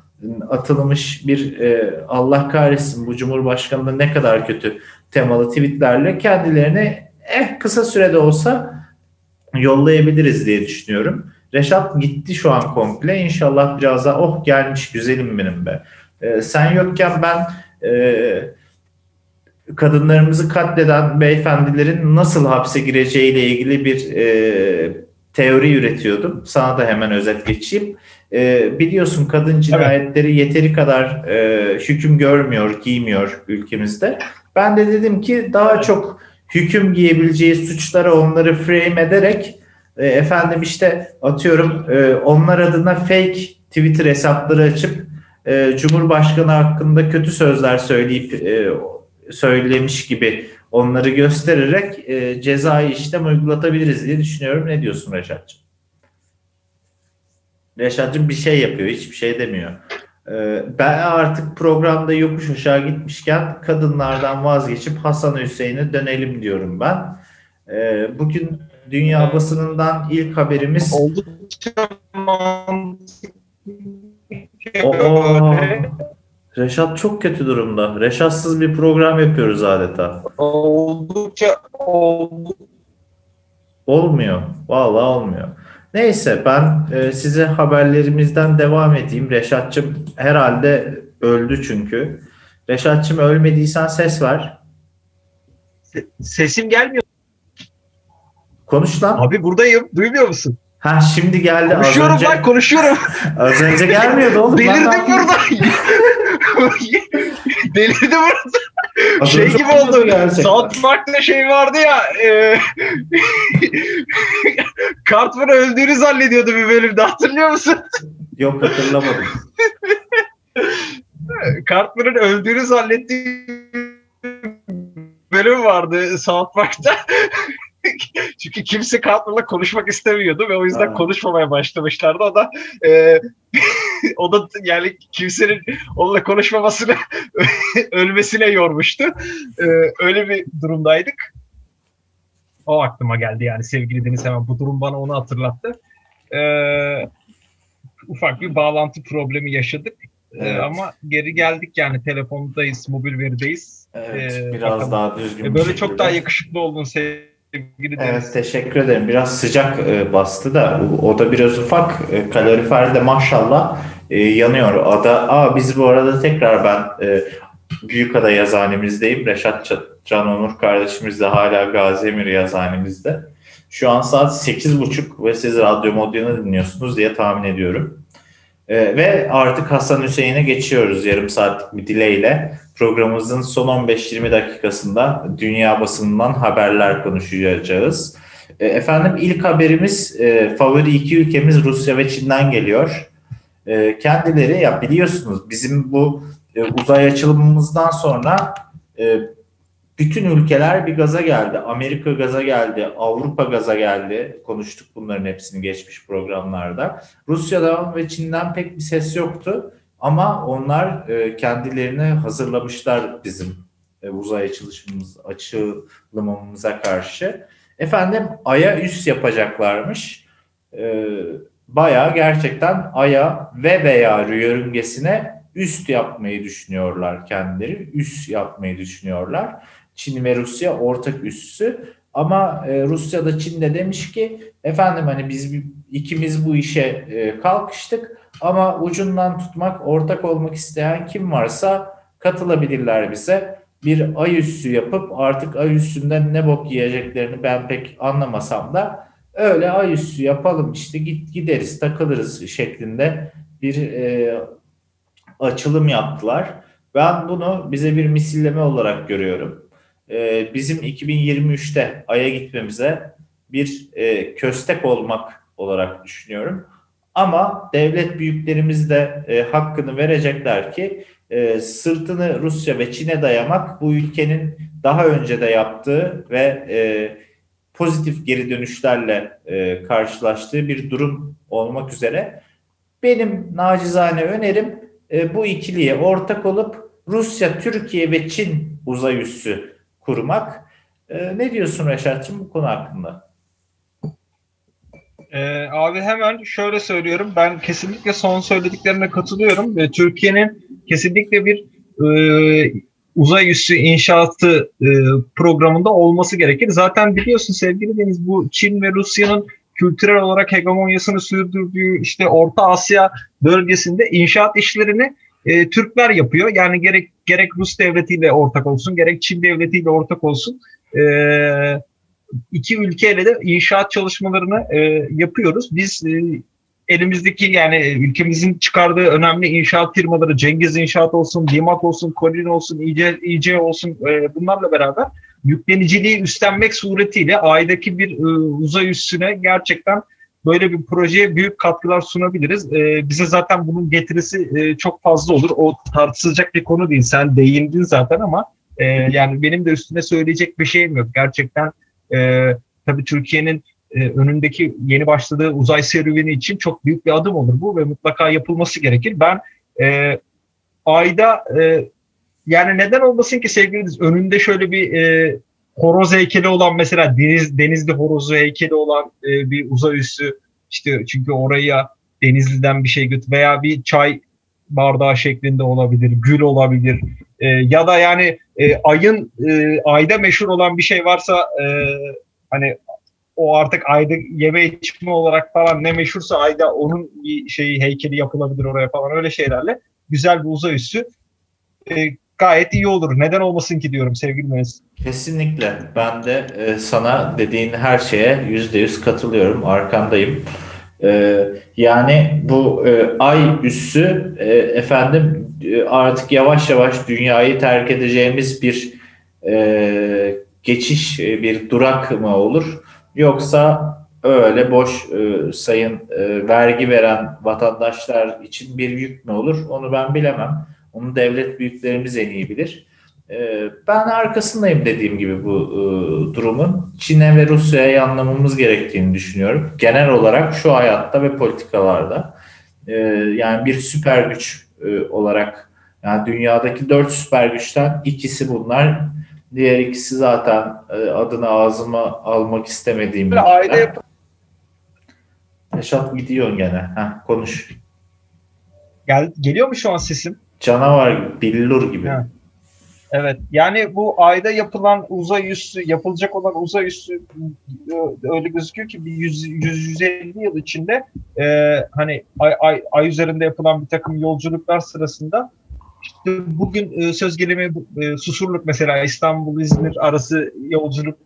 Speaker 1: atılmış bir e, Allah kahretsin bu Cumhurbaşkanı da ne kadar kötü temalı tweetlerle kendilerini eh kısa sürede olsa yollayabiliriz diye düşünüyorum. Reşat gitti şu an komple. İnşallah biraz daha oh gelmiş güzelim benim be. E, sen yokken ben e, kadınlarımızı katleden beyefendilerin nasıl hapse gireceğiyle ilgili bir e, teori üretiyordum. Sana da hemen özet geçeyim. E, biliyorsun kadın cinayetleri yeteri kadar e, hüküm görmüyor, giymiyor ülkemizde. Ben de dedim ki daha çok hüküm giyebileceği suçlara onları frame ederek e, efendim işte atıyorum e, onlar adına fake Twitter hesapları açıp e, Cumhurbaşkanı hakkında kötü sözler söyleyip e, söylemiş gibi onları göstererek e, cezai işlem uygulatabiliriz diye düşünüyorum. Ne diyorsun Reşat'cığım? Reşat'cığım bir şey yapıyor, hiçbir şey demiyor. E, ben artık programda yokuş aşağı gitmişken kadınlardan vazgeçip Hasan Hüseyin'e dönelim diyorum ben. E, bugün dünya basınından ilk haberimiz...
Speaker 2: Oldukça
Speaker 1: Oo, Reşat çok kötü durumda. Reşatsız bir program yapıyoruz adeta.
Speaker 2: oldukça oldukça
Speaker 1: Olmuyor. Vallahi olmuyor. Neyse ben e, size haberlerimizden devam edeyim. Reşat'cığım herhalde öldü çünkü. Reşat'cığım ölmediysen ses ver.
Speaker 2: sesim gelmiyor.
Speaker 1: Konuş lan.
Speaker 2: Abi buradayım. Duymuyor musun?
Speaker 1: Ha şimdi geldi. Az
Speaker 2: Konuşuyorum
Speaker 1: önce,
Speaker 2: lan konuşuyorum.
Speaker 1: az önce gelmiyordu oğlum.
Speaker 2: Delirdim burada. Delirdim burada.
Speaker 1: Az
Speaker 2: şey gibi oldu. South Park'ta şey vardı ya. E, Cartman öldüğünü zannediyordu bir bölümde hatırlıyor musun?
Speaker 1: Yok hatırlamadım.
Speaker 2: Cartman'ın öldüğünü zannettiği bölüm vardı South Park'ta. Çünkü kimse Cartman'la konuşmak istemiyordu ve o yüzden
Speaker 1: Ha.
Speaker 2: konuşmamaya başlamışlardı. O da e, o da yani kimsenin onunla konuşmamasını ölmesine yormuştu. E, öyle bir durumdaydık. O aklıma geldi yani sevgili Deniz hemen bu durum bana onu hatırlattı. E, ufak bir bağlantı problemi yaşadık. E,
Speaker 1: Evet.
Speaker 2: ama geri geldik yani telefondayız, mobil verideyiz.
Speaker 1: Evet,
Speaker 2: Ee,
Speaker 1: biraz
Speaker 2: bakalım.
Speaker 1: daha düzgün.
Speaker 2: E,
Speaker 1: bir
Speaker 2: böyle
Speaker 1: şekilde.
Speaker 2: çok daha yakışıklı oldun sevgili Deniz.
Speaker 1: Evet teşekkür ederim. Biraz sıcak e, bastı da o, da biraz ufak. E, kalorifer de maşallah e, yanıyor. Ada, aa, biz bu arada tekrar ben e, Büyükada yazhanemizdeyim. Reşat Ca- Can Onur kardeşimiz de hala Gaziemir yazhanemizde. Şu an saat 8.30 ve siz Radyo Modyan'ı dinliyorsunuz diye tahmin ediyorum. E, ve artık Hasan Hüseyin'e geçiyoruz yarım saatlik bir delay ile. Programımızın son 15-20 dakikasında dünya basınından haberler konuşacağız. E, Efendim ilk haberimiz e, favori iki ülkemiz Rusya ve Çin'den geliyor. E, kendileri ya biliyorsunuz bizim bu uzay açılımımızdan sonra bütün ülkeler bir gaza geldi. Amerika gaza geldi, Avrupa gaza geldi. Konuştuk bunların hepsini geçmiş programlarda. Rusya'dan ve Çin'den pek bir ses yoktu. Ama onlar e, kendilerini hazırlamışlar bizim e, uzay açılışımız, açılımımıza karşı. Efendim Ay'a üs yapacaklarmış. E, bayağı gerçekten Ay'a ve veya yörüngesine üst yapmayı düşünüyorlar kendileri. Üs yapmayı düşünüyorlar. Çin ve Rusya ortak üssü. Ama e, Rusya da Çin de demiş ki efendim hani biz ikimiz bu işe kalkıştık ama ucundan tutmak, ortak olmak isteyen kim varsa katılabilirler bize. Bir ay üssü yapıp artık ay üstünden ne bok yiyeceklerini ben pek anlamasam da öyle ay üssü yapalım işte git gideriz takılırız şeklinde bir e, açılım yaptılar. Ben bunu bize bir misilleme olarak görüyorum. E, bizim 2023'te Ay'a gitmemize bir e, köstek olmak olarak düşünüyorum. Ama devlet büyüklerimiz de e, hakkını verecekler ki e, sırtını Rusya ve Çin'e dayamak bu ülkenin daha önce de yaptığı ve e, pozitif geri dönüşlerle e, karşılaştığı bir durum olmak üzere benim nacizane önerim e, bu ikiliye ortak olup Rusya, Türkiye ve Çin uzay üssü kurmak. E, ne diyorsun Reşat'cığım bu konu hakkında?
Speaker 2: Ee, abi hemen şöyle söylüyorum. Ben kesinlikle son söylediklerine katılıyorum. Ve Türkiye'nin kesinlikle bir e, uzay üssü inşaatı e, programında olması gerekir. Zaten biliyorsun sevgili Deniz bu Çin ve Rusya'nın kültürel olarak hegemonyasını sürdürdüğü işte Orta Asya bölgesinde inşaat işlerini e, Türkler yapıyor. Yani gerek gerek Rus devletiyle ortak olsun, gerek Çin devletiyle ortak olsun. E, iki ülkeyle de inşaat çalışmalarını e, yapıyoruz. Biz e, elimizdeki yani ülkemizin çıkardığı önemli inşaat firmaları Cengiz İnşaat olsun, Dimak olsun, Kolin olsun, İC, İC olsun e, bunlarla beraber yükleniciliği üstlenmek suretiyle aydaki bir e, uzay üssüne gerçekten böyle bir projeye büyük katkılar sunabiliriz. E, bize zaten bunun getirisi e, çok fazla olur. O tartışılacak bir konu değil. Sen değindin zaten ama e, yani benim de üstüne söyleyecek bir şeyim yok. Gerçekten e, tabii Türkiye'nin e, önündeki yeni başladığı uzay serüveni için çok büyük bir adım olur bu ve mutlaka yapılması gerekir. Ben e, ayda e, yani neden olmasın ki sevgili önünde şöyle bir e, horoz heykeli olan mesela deniz denizli horozu heykeli olan e, bir uzay üssü işte çünkü oraya Denizli'den bir şey götür veya bir çay bardağı şeklinde olabilir, gül olabilir e, ya da yani e, ayın e, ayda meşhur olan bir şey varsa e, hani o artık ayda yeme içme olarak falan ne meşhursa ayda onun bir şeyi heykeli yapılabilir oraya falan öyle şeylerle güzel bir uzay üssü e, gayet iyi olur. Neden olmasın ki diyorum sevgili Melis.
Speaker 1: Kesinlikle. Ben de e, sana dediğin her şeye yüzde yüz katılıyorum. Arkandayım. E, yani bu e, ay üssü e, efendim artık yavaş yavaş dünyayı terk edeceğimiz bir e, geçiş, e, bir durak mı olur? Yoksa öyle boş e, sayın e, vergi veren vatandaşlar için bir yük mü olur? Onu ben bilemem. Onu devlet büyüklerimiz en iyi bilir. E, ben arkasındayım dediğim gibi bu e, durumun. Çin'e ve Rusya'ya yanlamamız gerektiğini düşünüyorum. Genel olarak şu hayatta ve politikalarda. E, yani bir süper güç e, olarak yani dünyadaki dört süper güçten ikisi bunlar. Diğer ikisi zaten e, adını ağzıma almak istemediğim.
Speaker 2: Böyle aile yap-
Speaker 1: Reşat gidiyorsun gene. Heh, konuş.
Speaker 2: Gel, geliyor mu şu an sesim?
Speaker 1: Canavar gibi, billur gibi.
Speaker 2: Evet. Evet. Yani bu ayda yapılan uzay üssü, yapılacak olan uzay üssü e, öyle gözüküyor ki bir 100, 150 yıl içinde e, hani ay, ay, ay üzerinde yapılan bir takım yolculuklar sırasında işte bugün e, söz gelimi e, Susurluk mesela İstanbul-İzmir arası yolculuk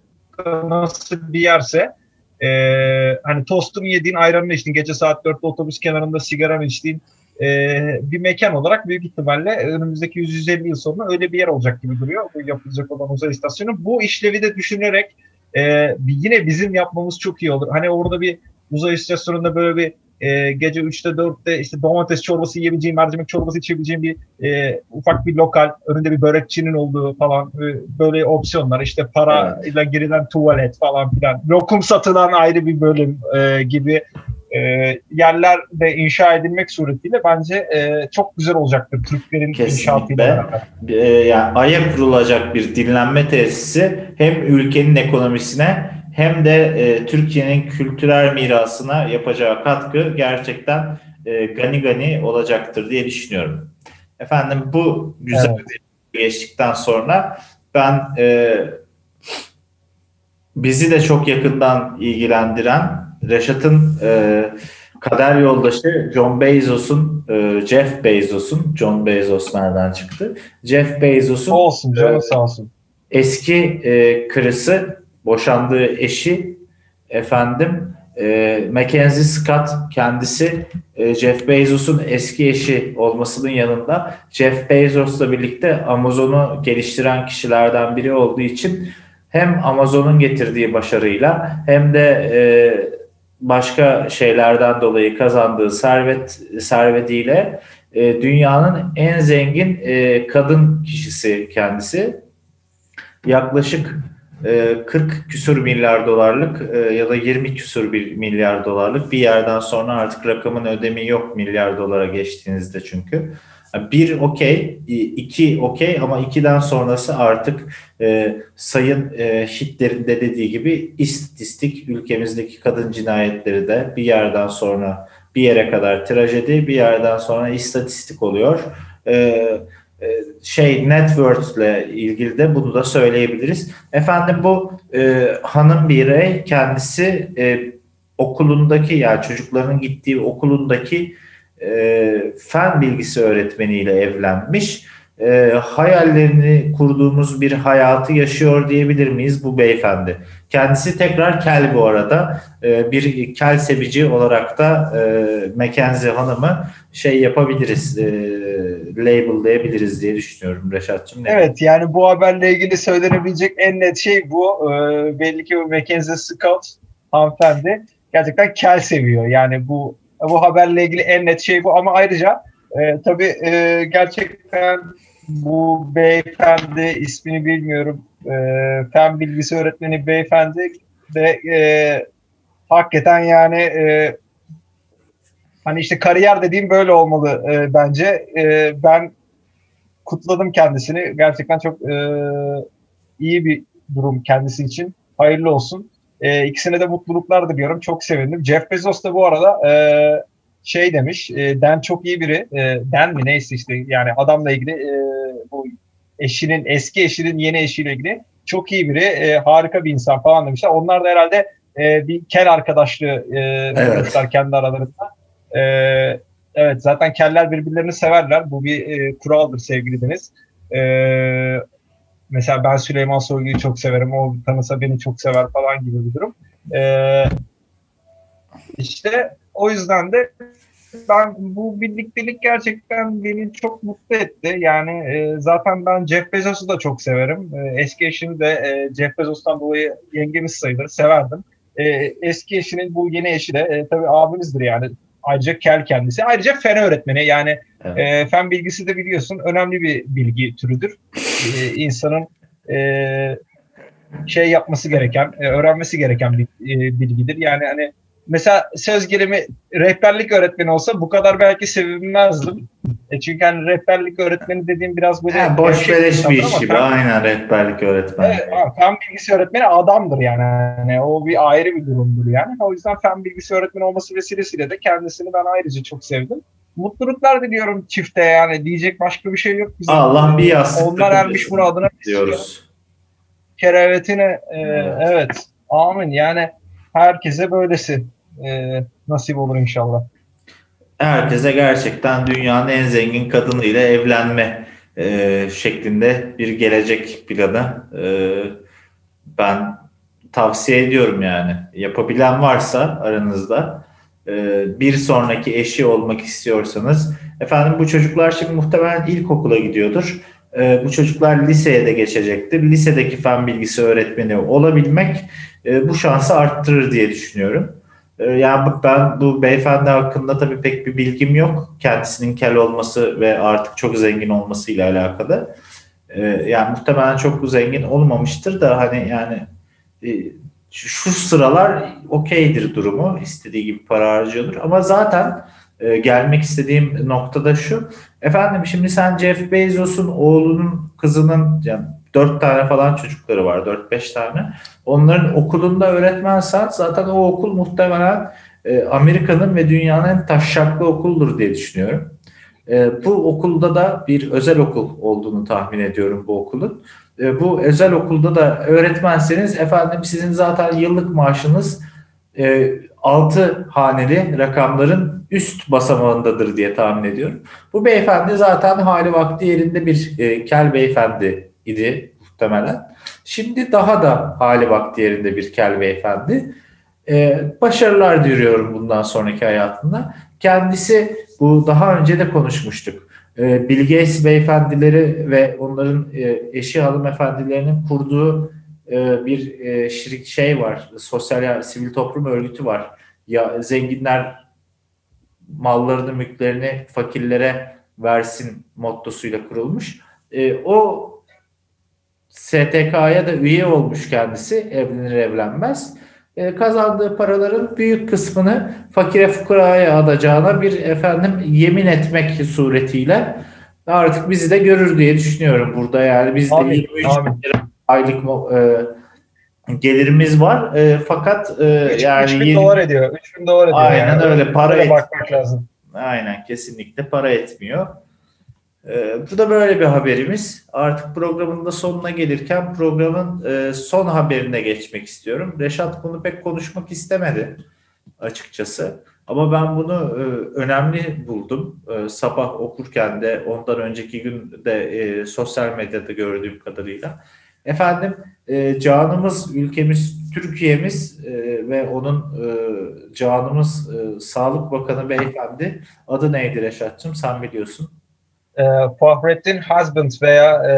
Speaker 2: nasıl bir yerse e, hani tostunu yediğin, ayranını içtiğin, gece saat 4'te otobüs kenarında sigaranı içtiğin e, bir mekan olarak büyük ihtimalle önümüzdeki 150 yıl sonra öyle bir yer olacak gibi duruyor. Bu yapılacak olan uzay istasyonu. Bu işlevi de düşünerek e, yine bizim yapmamız çok iyi olur. Hani orada bir uzay istasyonunda böyle bir e, gece 3'te 4'te işte domates çorbası yiyebileceğim, mercimek çorbası içebileceğim bir e, ufak bir lokal, önünde bir börekçinin olduğu falan e, böyle opsiyonlar. işte parayla girilen tuvalet falan filan. Lokum satılan ayrı bir bölüm e, gibi e, yerler de inşa edilmek suretiyle bence e, çok güzel olacaktır Türklerin
Speaker 1: Kesinlikle.
Speaker 2: inşaatıyla beraber.
Speaker 1: E, yani aya kurulacak bir dinlenme tesisi hem ülkenin ekonomisine hem de e, Türkiye'nin kültürel mirasına yapacağı katkı gerçekten e, gani gani olacaktır diye düşünüyorum. Efendim bu güzel
Speaker 2: Evet.
Speaker 1: bir geçtikten sonra ben e, bizi de çok yakından ilgilendiren Reşat'ın e, kader yoldaşı John Bezos'un, e, Jeff Bezos'un, John Bezos nereden çıktı? Jeff Bezos'un
Speaker 2: Olsun
Speaker 1: Evet.
Speaker 2: sağ olsun.
Speaker 1: eski e, karısı, boşandığı eşi efendim e, Mackenzie Scott kendisi e, Jeff Bezos'un eski eşi olmasının yanında Jeff Bezos'la birlikte Amazon'u geliştiren kişilerden biri olduğu için hem Amazon'un getirdiği başarıyla hem de e, başka şeylerden dolayı kazandığı servet servetiyle e, dünyanın en zengin e, kadın kişisi kendisi. Yaklaşık e, 40 küsur milyar dolarlık e, ya da 20 küsur bir milyar dolarlık bir yerden sonra artık rakamın ödemi yok milyar dolara geçtiğinizde çünkü. Bir okey, iki okey ama ikiden sonrası artık e, Sayın e, Hitler'in de dediği gibi istatistik ülkemizdeki kadın cinayetleri de bir yerden sonra bir yere kadar trajedi, bir yerden sonra istatistik oluyor. E, e, şey net worth ile ilgili de bunu da söyleyebiliriz. Efendim bu e, hanım birey kendisi e, okulundaki yani çocukların gittiği okulundaki e, fen bilgisi öğretmeniyle evlenmiş. E, hayallerini kurduğumuz bir hayatı yaşıyor diyebilir miyiz bu beyefendi? Kendisi tekrar kel bu arada. E, bir kel sevici olarak da e, Mackenzie Hanım'ı şey yapabiliriz, e, labellayabiliriz diye düşünüyorum Reşat'cığım.
Speaker 2: Evet yani bu haberle ilgili söylenebilecek en net şey bu. E, belli ki bu Mackenzie Scott hanımefendi gerçekten kel seviyor. Yani bu bu haberle ilgili en net şey bu ama ayrıca e, tabii e, gerçekten bu beyefendi ismini bilmiyorum e, fen bilgisi öğretmeni beyefendi de e, hakikaten yani e, hani işte kariyer dediğim böyle olmalı e, bence. E, ben kutladım kendisini. Gerçekten çok e, iyi bir durum kendisi için. Hayırlı olsun. E, ikisine de mutluluklar diliyorum. Çok sevindim. Jeff Bezos da bu arada e, şey demiş. E, Dan çok iyi biri. E, Dan mi neyse işte yani adamla ilgili e, bu eşinin eski eşinin yeni eşiyle ilgili çok iyi biri. E, harika bir insan falan demişler. Onlar da herhalde e, bir kel arkadaşlığı e, evet. kendi aralarında. E, evet zaten keller birbirlerini severler. Bu bir e, kuraldır sevgili Deniz. E, mesela ben Süleyman Soylu'yu çok severim. O tanısa beni çok sever falan gibi bir durum. Ee, işte o yüzden de ben bu birliktelik gerçekten beni çok mutlu etti. Yani e, zaten ben Jeff Bezos'u da çok severim. E, eski eşimi de e, Jeff Bezos'tan dolayı yengemiz sayılır. Severdim. E, eski eşinin bu yeni eşi de e, tabii abimizdir yani. Ayrıca kel kendisi. Ayrıca fen öğretmeni yani evet. e, fen bilgisi de biliyorsun önemli bir bilgi türüdür. E, insanın e, şey yapması gereken, e, öğrenmesi gereken bir e, bilgidir. Yani hani mesela söz gelimi rehberlik öğretmeni olsa bu kadar belki sevinmezdim. E çünkü hani rehberlik öğretmeni dediğim biraz böyle...
Speaker 1: Ha, boş beleş bir iş gibi. Aynen rehberlik öğretmeni.
Speaker 2: Evet, fen bilgisi öğretmeni adamdır yani. yani. O bir ayrı bir durumdur yani. O yüzden fen bilgisi öğretmeni olması vesilesiyle de kendisini ben ayrıca çok sevdim. Mutluluklar diliyorum çifte yani. Diyecek başka bir şey yok.
Speaker 1: Bizim. Allah bir yastık.
Speaker 2: Onlar ermiş muradına.
Speaker 1: Diyoruz.
Speaker 2: Kerevetine e, evet. evet. Amin. Yani herkese böylesi e, nasip olur inşallah.
Speaker 1: Herkese gerçekten dünyanın en zengin kadınıyla evlenme e, şeklinde bir gelecek planı e, ben tavsiye ediyorum yani. Yapabilen varsa aranızda bir sonraki eşi olmak istiyorsanız efendim bu çocuklar şimdi muhtemelen ilkokula gidiyordur. E, bu çocuklar liseye de geçecektir. Lisedeki fen bilgisi öğretmeni olabilmek e, bu şansı arttırır diye düşünüyorum. E, yani ben bu beyefendi hakkında tabii pek bir bilgim yok. Kendisinin kel olması ve artık çok zengin olmasıyla alakalı. Yani muhtemelen çok zengin olmamıştır da hani yani e, şu sıralar okeydir durumu. istediği gibi para harcıyordur. Ama zaten e, gelmek istediğim noktada şu. Efendim şimdi sen Jeff Bezos'un oğlunun kızının yani dört tane falan çocukları var. Dört beş tane. Onların okulunda öğretmensen zaten o okul muhtemelen e, Amerika'nın ve dünyanın en taşşaklı okuldur diye düşünüyorum. E, bu okulda da bir özel okul olduğunu tahmin ediyorum bu okulun. E, bu özel okulda da öğretmenseniz efendim sizin zaten yıllık maaşınız e, 6 haneli rakamların üst basamağındadır diye tahmin ediyorum. Bu beyefendi zaten hali vakti yerinde bir e, kel beyefendi idi muhtemelen. Şimdi daha da hali vakti yerinde bir kel beyefendi. E, başarılar diliyorum bundan sonraki hayatında. Kendisi bu daha önce de konuşmuştuk. E, Bill Gates beyefendileri ve onların e, eşi hanımefendilerinin kurduğu e, bir e, şirik şey var. Sosyal sivil toplum örgütü var. Ya zenginler mallarını, mülklerini fakirlere versin mottosuyla kurulmuş. E, o STK'ya da üye olmuş kendisi evlenir evlenmez. E, kazandığı paraların büyük kısmını fakire fukaraya adacağına bir efendim yemin etmek suretiyle artık bizi de görür diye düşünüyorum burada yani bizde
Speaker 2: Amin,
Speaker 1: 23
Speaker 2: amin.
Speaker 1: bin lira aylık e, gelirimiz var e, fakat e,
Speaker 2: 3,
Speaker 1: yani
Speaker 2: 3000
Speaker 1: yirmi-
Speaker 2: dolar ediyor. 3000 dolar ediyor.
Speaker 1: Aynen
Speaker 2: yani.
Speaker 1: öyle, para
Speaker 2: Öyle
Speaker 1: et-
Speaker 2: bakmak lazım.
Speaker 1: Aynen kesinlikle para etmiyor. Ee, bu da böyle bir haberimiz. Artık programın da sonuna gelirken programın e, son haberine geçmek istiyorum. Reşat bunu pek konuşmak istemedi açıkçası. Ama ben bunu e, önemli buldum. E, sabah okurken de ondan önceki gün de sosyal medyada gördüğüm kadarıyla. Efendim canımız, ülkemiz, Türkiye'miz ve onun canımız Sağlık Bakanı Beyefendi adı neydi Reşat'cığım sen biliyorsun.
Speaker 2: Ee, Fahrettin Husband veya e,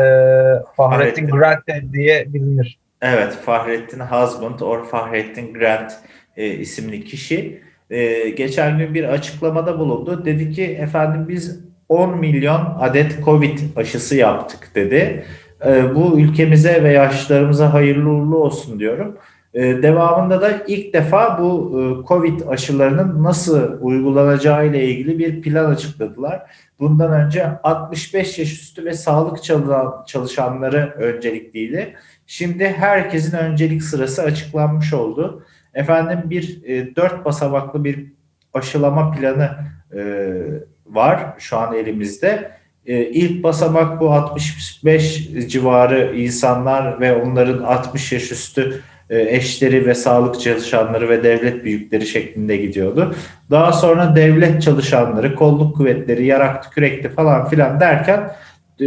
Speaker 2: Fahrettin
Speaker 1: Fahrettin.
Speaker 2: Grant diye bilinir.
Speaker 1: Evet, Fahrettin Husband or Fahrettin Grant e, isimli kişi e, geçen gün bir açıklamada bulundu. Dedi ki efendim biz 10 milyon adet Covid aşısı yaptık dedi. E, bu ülkemize ve yaşlılarımıza hayırlı uğurlu olsun diyorum. E, devamında da ilk defa bu e, Covid aşılarının nasıl uygulanacağı ile ilgili bir plan açıkladılar. Bundan önce 65 yaş üstü ve sağlık çalışanları öncelikliydi. Şimdi herkesin öncelik sırası açıklanmış oldu. Efendim bir e, dört basamaklı bir aşılama planı e, var şu an elimizde. E, ilk basamak bu 65 civarı insanlar ve onların 60 yaş üstü eşleri ve sağlık çalışanları ve devlet büyükleri şeklinde gidiyordu. Daha sonra devlet çalışanları, kolluk kuvvetleri, yaraktı, kürekli falan filan derken e,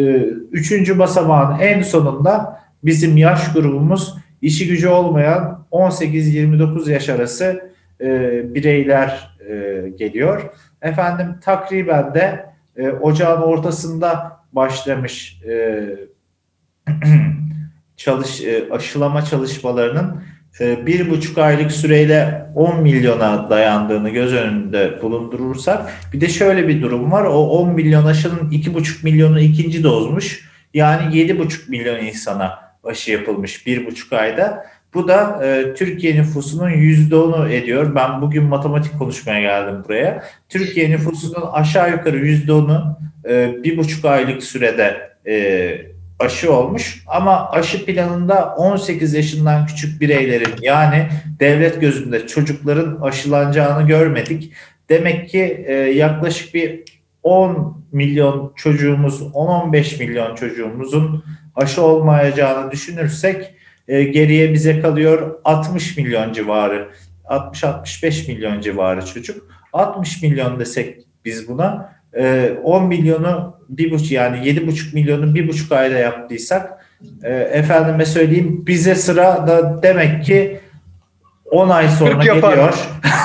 Speaker 1: üçüncü basamağın en sonunda bizim yaş grubumuz işi gücü olmayan 18-29 yaş arası e, bireyler e, geliyor. Efendim takriben de e, ocağın ortasında başlamış e, çalış e, aşılama çalışmalarının e, bir buçuk aylık süreyle 10 milyona dayandığını göz önünde bulundurursak bir de şöyle bir durum var. O 10 milyon aşının 2,5 milyonu ikinci dozmuş. Yani 7,5 milyon insana aşı yapılmış bir buçuk ayda. Bu da e, Türkiye nüfusunun %10'u ediyor. Ben bugün matematik konuşmaya geldim buraya. Türkiye nüfusunun aşağı yukarı %10'u e, bir buçuk aylık sürede e, aşı olmuş. Ama aşı planında 18 yaşından küçük bireylerin yani devlet gözünde çocukların aşılanacağını görmedik. Demek ki e, yaklaşık bir 10 milyon çocuğumuz, 10-15 milyon çocuğumuzun aşı olmayacağını düşünürsek e, geriye bize kalıyor 60 milyon civarı, 60-65 milyon civarı çocuk. 60 milyon desek biz buna e, 10 milyonu bir buçuk yani 7,5 milyonu bir buçuk ayda yaptıysak e, efendime söyleyeyim bize sıra da demek ki 10 ay sonra geliyor.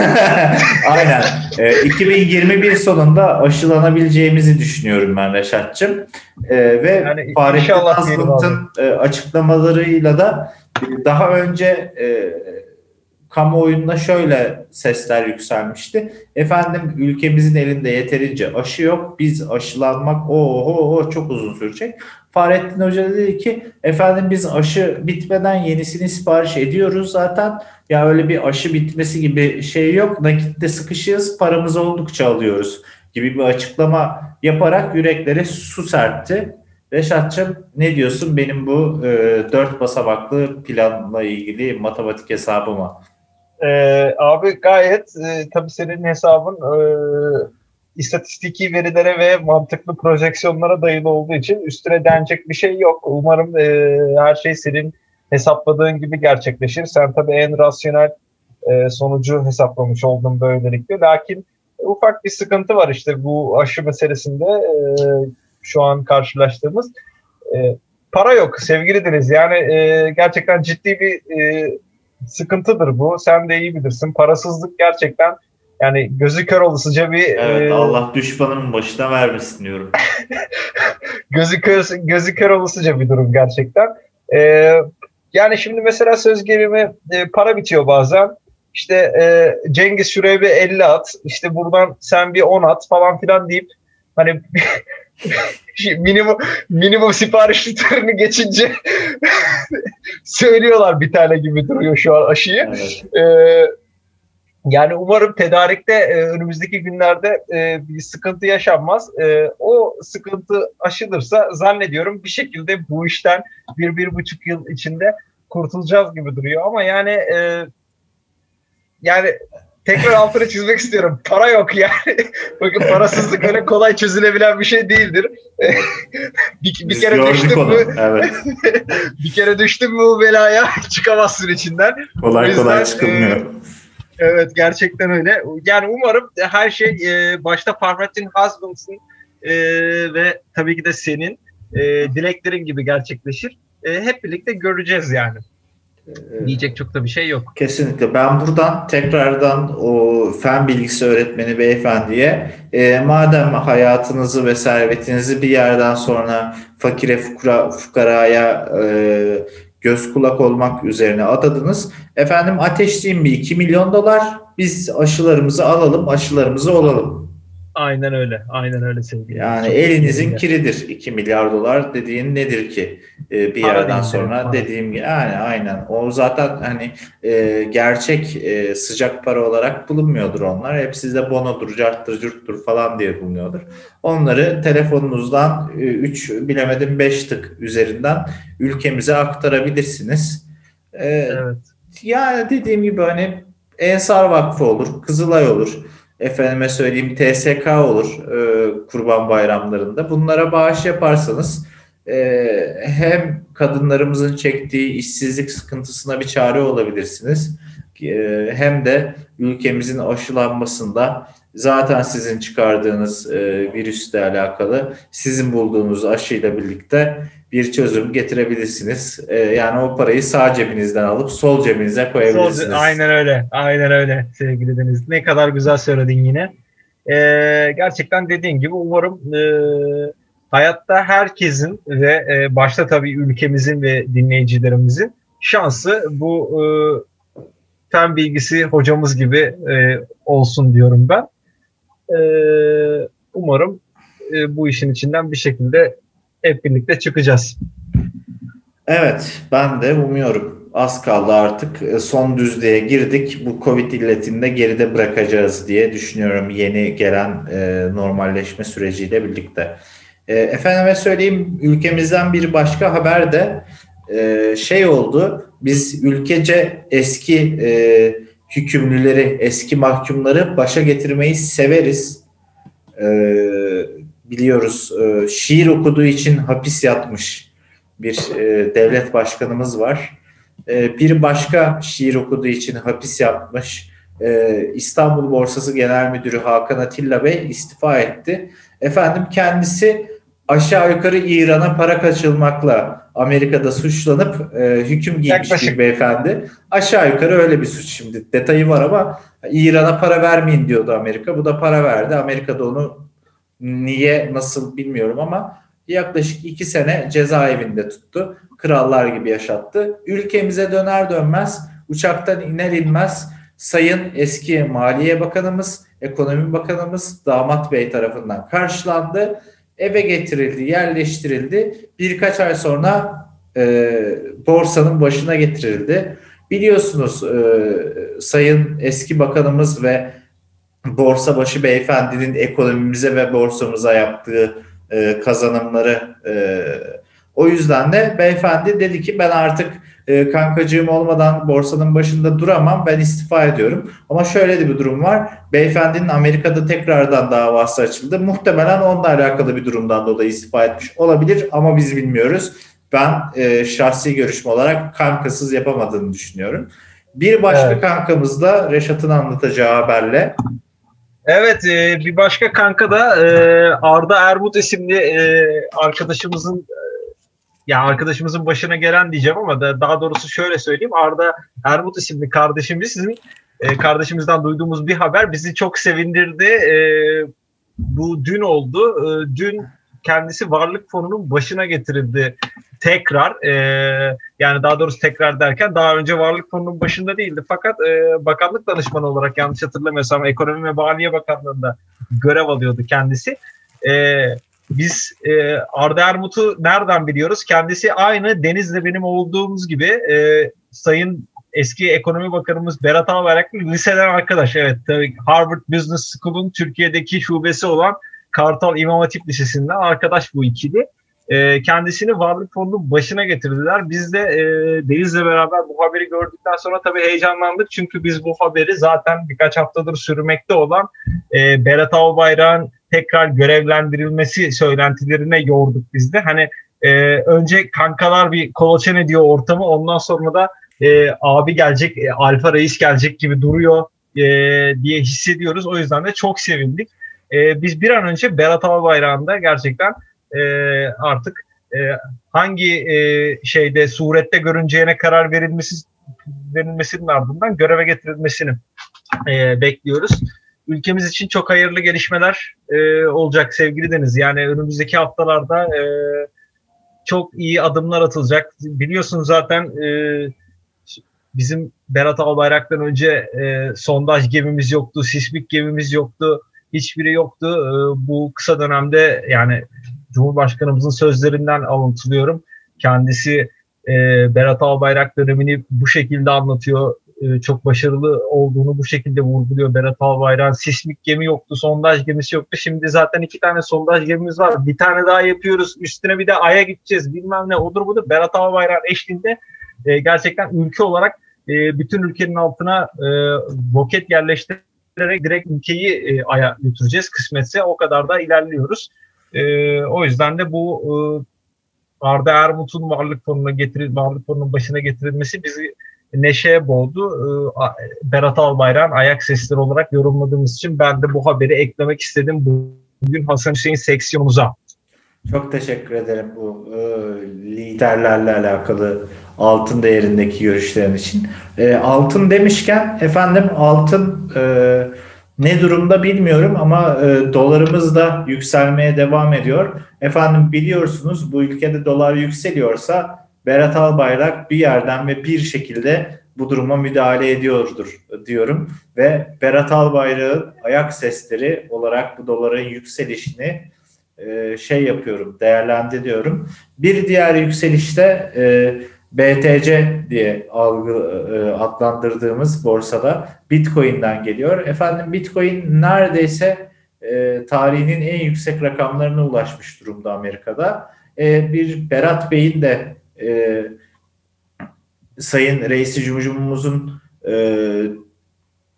Speaker 1: Aynen. E, 2021 sonunda aşılanabileceğimizi düşünüyorum ben Reşat'cığım. E, ve
Speaker 2: Yani
Speaker 1: Fahrettin Azmınt'ın e, açıklamalarıyla da e, daha önce e, kamuoyunda şöyle sesler yükselmişti. Efendim ülkemizin elinde yeterince aşı yok. Biz aşılanmak o çok uzun sürecek. Fahrettin Hoca dedi ki efendim biz aşı bitmeden yenisini sipariş ediyoruz zaten. Ya öyle bir aşı bitmesi gibi şey yok. Nakitte sıkışığız, paramız oldukça alıyoruz gibi bir açıklama yaparak yüreklere su serpti. Reşat'cığım ne diyorsun benim bu e, dört basamaklı planla ilgili matematik hesabıma?
Speaker 2: Ee, abi gayet e, tabii senin hesabın e, istatistiki verilere ve mantıklı projeksiyonlara dayalı olduğu için üstüne denecek bir şey yok. Umarım e, her şey senin hesapladığın gibi gerçekleşir. Sen tabii en rasyonel e, sonucu hesaplamış oldun böylelikle. Lakin ufak bir sıkıntı var işte bu aşı meselesinde e, şu an karşılaştığımız. E, para yok sevgili Deniz. Yani e, gerçekten ciddi bir e, sıkıntıdır bu. Sen de iyi bilirsin. Parasızlık gerçekten yani gözü kör olasıca bir
Speaker 1: Evet
Speaker 2: e,
Speaker 1: Allah düşmanın başına vermesin diyorum.
Speaker 2: gözü kör gözü kör olasıca bir durum gerçekten. E, yani şimdi mesela söz gelimi e, para bitiyor bazen. İşte e, Cengiz şuraya bir 50 at, işte buradan sen bir 10 at falan filan deyip hani minimum minimum sipariş tutarını geçince söylüyorlar bir tane gibi duruyor şu an aşıyı. Evet. Ee, yani umarım tedarikte e, önümüzdeki günlerde e, bir sıkıntı yaşanmaz. E, o sıkıntı aşılırsa zannediyorum bir şekilde bu işten bir, bir buçuk yıl içinde kurtulacağız gibi duruyor. Ama yani e, yani tekrar altını çizmek istiyorum. Para yok yani. Bakın parasızlık öyle kolay çözülebilen bir şey değildir. bir, bir kere düştün mü? Evet. bir kere düştün mü bu belaya çıkamazsın içinden.
Speaker 1: Kolay yüzden, kolay çıkılmıyor. E,
Speaker 2: evet gerçekten öyle. Yani umarım her şey e, başta Parmettin Husbands'ın e, ve tabii ki de senin e, dileklerin gibi gerçekleşir. E, hep birlikte göreceğiz yani. Ee, Diyecek çok da bir şey yok.
Speaker 1: Kesinlikle. Ben buradan tekrardan o fen bilgisi öğretmeni beyefendiye e, madem hayatınızı ve servetinizi bir yerden sonra fakire fukara, fukaraya e, göz kulak olmak üzerine adadınız. Efendim ateşleyeyim bir 2 milyon dolar biz aşılarımızı alalım aşılarımızı olalım.
Speaker 2: Aynen öyle. Aynen öyle sevgili.
Speaker 1: Yani Çok elinizin kiridir. 2 milyar dolar dediğin nedir ki? Ee, bir yerden sonra para. dediğim gibi yani aynen. O zaten hani e, gerçek e, sıcak para olarak bulunmuyordur onlar. Hep sizde bonodur, carttır, cürttür falan diye bulunuyordur. Onları telefonunuzdan 3 e, bilemedim 5 tık üzerinden ülkemize aktarabilirsiniz. Ee, evet. Yani dediğim gibi hani Ensar Vakfı olur, Kızılay olur efendime söyleyeyim TSK olur e, kurban bayramlarında. Bunlara bağış yaparsanız e, hem kadınlarımızın çektiği işsizlik sıkıntısına bir çare olabilirsiniz. E, hem de ülkemizin aşılanmasında zaten sizin çıkardığınız e, virüsle alakalı sizin bulduğunuz aşıyla birlikte bir çözüm getirebilirsiniz. E, yani o parayı sağ cebinizden alıp sol cebinize koyabilirsiniz. Sol,
Speaker 2: aynen öyle. Aynen öyle sevgili Deniz. Ne kadar güzel söyledin yine. E, gerçekten dediğin gibi umarım e, hayatta herkesin ve e, başta tabii ülkemizin ve dinleyicilerimizin şansı bu e, fen bilgisi hocamız gibi e, olsun diyorum ben. E, umarım e, bu işin içinden bir şekilde hep birlikte çıkacağız.
Speaker 1: Evet, ben de umuyorum. Az kaldı artık. E, son düzlüğe girdik. Bu Covid illetini de geride bırakacağız diye düşünüyorum yeni gelen e, normalleşme süreciyle birlikte. E, efendime söyleyeyim ülkemizden bir başka haber de e, şey oldu. Biz ülkece eski e, hükümlüleri, eski mahkumları başa getirmeyi severiz. E, biliyoruz e, şiir okuduğu için hapis yatmış bir e, devlet başkanımız var. E, bir başka şiir okuduğu için hapis yapmış e, İstanbul Borsası Genel Müdürü Hakan Atilla Bey istifa etti. Efendim kendisi aşağı yukarı İran'a para kaçırmakla Amerika'da suçlanıp e, hüküm giymiş Yaklaşık. bir beyefendi. Aşağı yukarı öyle bir suç şimdi. Detayı var ama İran'a para vermeyin diyordu Amerika. Bu da para verdi. Amerika'da onu niye nasıl bilmiyorum ama yaklaşık iki sene cezaevinde tuttu. Krallar gibi yaşattı. Ülkemize döner dönmez uçaktan iner inmez Sayın eski Maliye Bakanımız, Ekonomi Bakanımız Damat Bey tarafından karşılandı. Eve getirildi, yerleştirildi. Birkaç ay sonra e, borsanın başına getirildi. Biliyorsunuz e, Sayın eski bakanımız ve borsa başı beyefendinin ekonomimize ve borsamıza yaptığı e, kazanımları e, o yüzden de beyefendi dedi ki ben artık e, kankacığım olmadan borsanın başında duramam ben istifa ediyorum. Ama şöyle de bir durum var. Beyefendinin Amerika'da tekrardan davası açıldı. Muhtemelen onunla alakalı bir durumdan dolayı istifa etmiş olabilir ama biz bilmiyoruz. Ben e, şahsi görüşme olarak kankasız yapamadığını düşünüyorum. Bir başka evet. kankamız da Reşat'ın anlatacağı haberle
Speaker 2: Evet e, bir başka kanka da e, Arda Ermut isimli e, arkadaşımızın e, ya arkadaşımızın başına gelen diyeceğim ama da, daha doğrusu şöyle söyleyeyim Arda Ermut isimli kardeşimizin e, kardeşimizden duyduğumuz bir haber bizi çok sevindirdi. E, bu dün oldu. E, dün kendisi varlık fonunun başına getirildi tekrar e, yani daha doğrusu tekrar derken daha önce varlık fonunun başında değildi fakat e, bakanlık danışmanı olarak yanlış hatırlamıyorsam ekonomi ve maliye bakanlığında görev alıyordu kendisi. E, biz e, Arda Ermut'u nereden biliyoruz? Kendisi aynı Deniz'le benim olduğumuz gibi e, Sayın eski ekonomi bakanımız Berat Albayrak'la liseden arkadaş. Evet tabii Harvard Business School'un Türkiye'deki şubesi olan Kartal İmam Hatip Lisesi'nden arkadaş bu ikili. E, kendisini varlık fonunun başına getirdiler. Biz de e, Deniz'le beraber bu haberi gördükten sonra tabii heyecanlandık. Çünkü biz bu haberi zaten birkaç haftadır sürmekte olan e, Berat Albayrak'ın tekrar görevlendirilmesi söylentilerine yorduk biz de. Hani e, önce kankalar bir kolaçan ediyor ortamı ondan sonra da e, abi gelecek, e, Alfa Reis gelecek gibi duruyor e, diye hissediyoruz. O yüzden de çok sevindik. E, biz bir an önce Berat Albayrak'ın da gerçekten e, artık e, hangi e, şeyde surette görüneceğine karar verilmesi verilmesinin ardından göreve getirilmesini e, bekliyoruz. Ülkemiz için çok hayırlı gelişmeler e, olacak sevgili Deniz. Yani önümüzdeki haftalarda e, çok iyi adımlar atılacak. Biliyorsun zaten e, bizim Berat Albayrak'tan önce e, sondaj gemimiz yoktu, sismik gemimiz yoktu, hiçbiri yoktu. E, bu kısa dönemde yani Cumhurbaşkanımızın sözlerinden alıntılıyorum. Kendisi e, Berat Albayrak dönemini bu şekilde anlatıyor. E, çok başarılı olduğunu bu şekilde vurguluyor Berat Albayrak'ın. Sismik gemi yoktu, sondaj gemisi yoktu. Şimdi zaten iki tane sondaj gemimiz var. Bir tane daha yapıyoruz. Üstüne bir de Ay'a gideceğiz. Bilmem ne odur budur. Berat Albayrak eşliğinde e, gerçekten ülke olarak e, bütün ülkenin altına e, roket yerleştirerek direkt ülkeyi e, Ay'a götüreceğiz. Kısmetse o kadar da ilerliyoruz. E, o yüzden de bu e, Arda Ermut'un varlık fonuna getirir, varlık fonunun başına getirilmesi bizi neşeye boğdu. E, Berat Albayrak'ın ayak sesleri olarak yorumladığımız için ben de bu haberi eklemek istedim bugün Hasan Hüseyin seksiyonumuza.
Speaker 1: Çok teşekkür ederim bu e, liderlerle alakalı altın değerindeki görüşlerin için. E, altın demişken efendim altın e, ne durumda bilmiyorum ama e, dolarımız da yükselmeye devam ediyor. Efendim biliyorsunuz bu ülkede dolar yükseliyorsa Berat Albayrak bir yerden ve bir şekilde bu duruma müdahale ediyordur diyorum. Ve Berat Albayrak'ın ayak sesleri olarak bu doların yükselişini e, şey yapıyorum, değerlendiriyorum. Bir diğer yükselişte e, BTC diye algı, e, adlandırdığımız borsada Bitcoin'den geliyor. Efendim Bitcoin neredeyse e, tarihinin en yüksek rakamlarına ulaşmış durumda Amerika'da. E, bir Berat Bey'in de e, Sayın Reisi Cumhurumuzun e,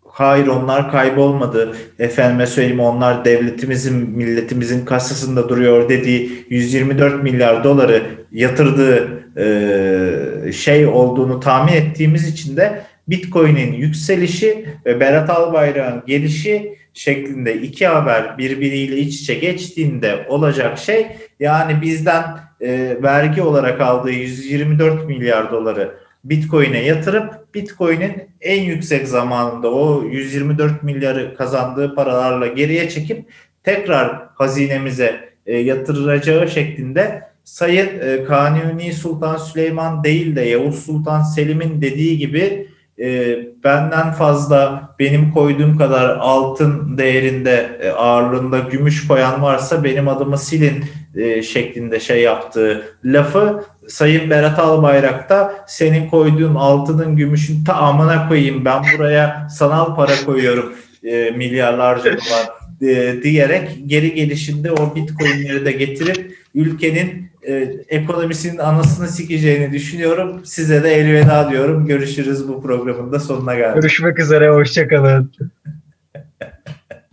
Speaker 1: hayır onlar kaybolmadı. Efendime söyleyeyim onlar devletimizin, milletimizin kasasında duruyor dediği 124 milyar doları yatırdığı e, şey olduğunu tahmin ettiğimiz için de Bitcoin'in yükselişi ve Berat Albayrak'ın gelişi şeklinde iki haber birbiriyle iç içe geçtiğinde olacak şey yani bizden e, vergi olarak aldığı 124 milyar doları Bitcoin'e yatırıp Bitcoin'in en yüksek zamanında o 124 milyarı kazandığı paralarla geriye çekip tekrar hazinemize e, yatıracağı şeklinde Sayın e, Kanuni Sultan Süleyman değil de Yavuz Sultan Selim'in dediği gibi e, benden fazla benim koyduğum kadar altın değerinde e, ağırlığında gümüş koyan varsa benim adımı silin e, şeklinde şey yaptığı lafı Sayın Berat Albayrak da senin koyduğun altının gümüşün tamamına koyayım ben buraya sanal para koyuyorum e, milyarlarca dolar e, diyerek geri gelişinde o bitcoinleri de getirip ülkenin e, ekonomisinin anasını sikeceğini düşünüyorum. Size de elveda diyorum. Görüşürüz bu programın da sonuna geldik.
Speaker 2: Görüşmek üzere, hoşçakalın.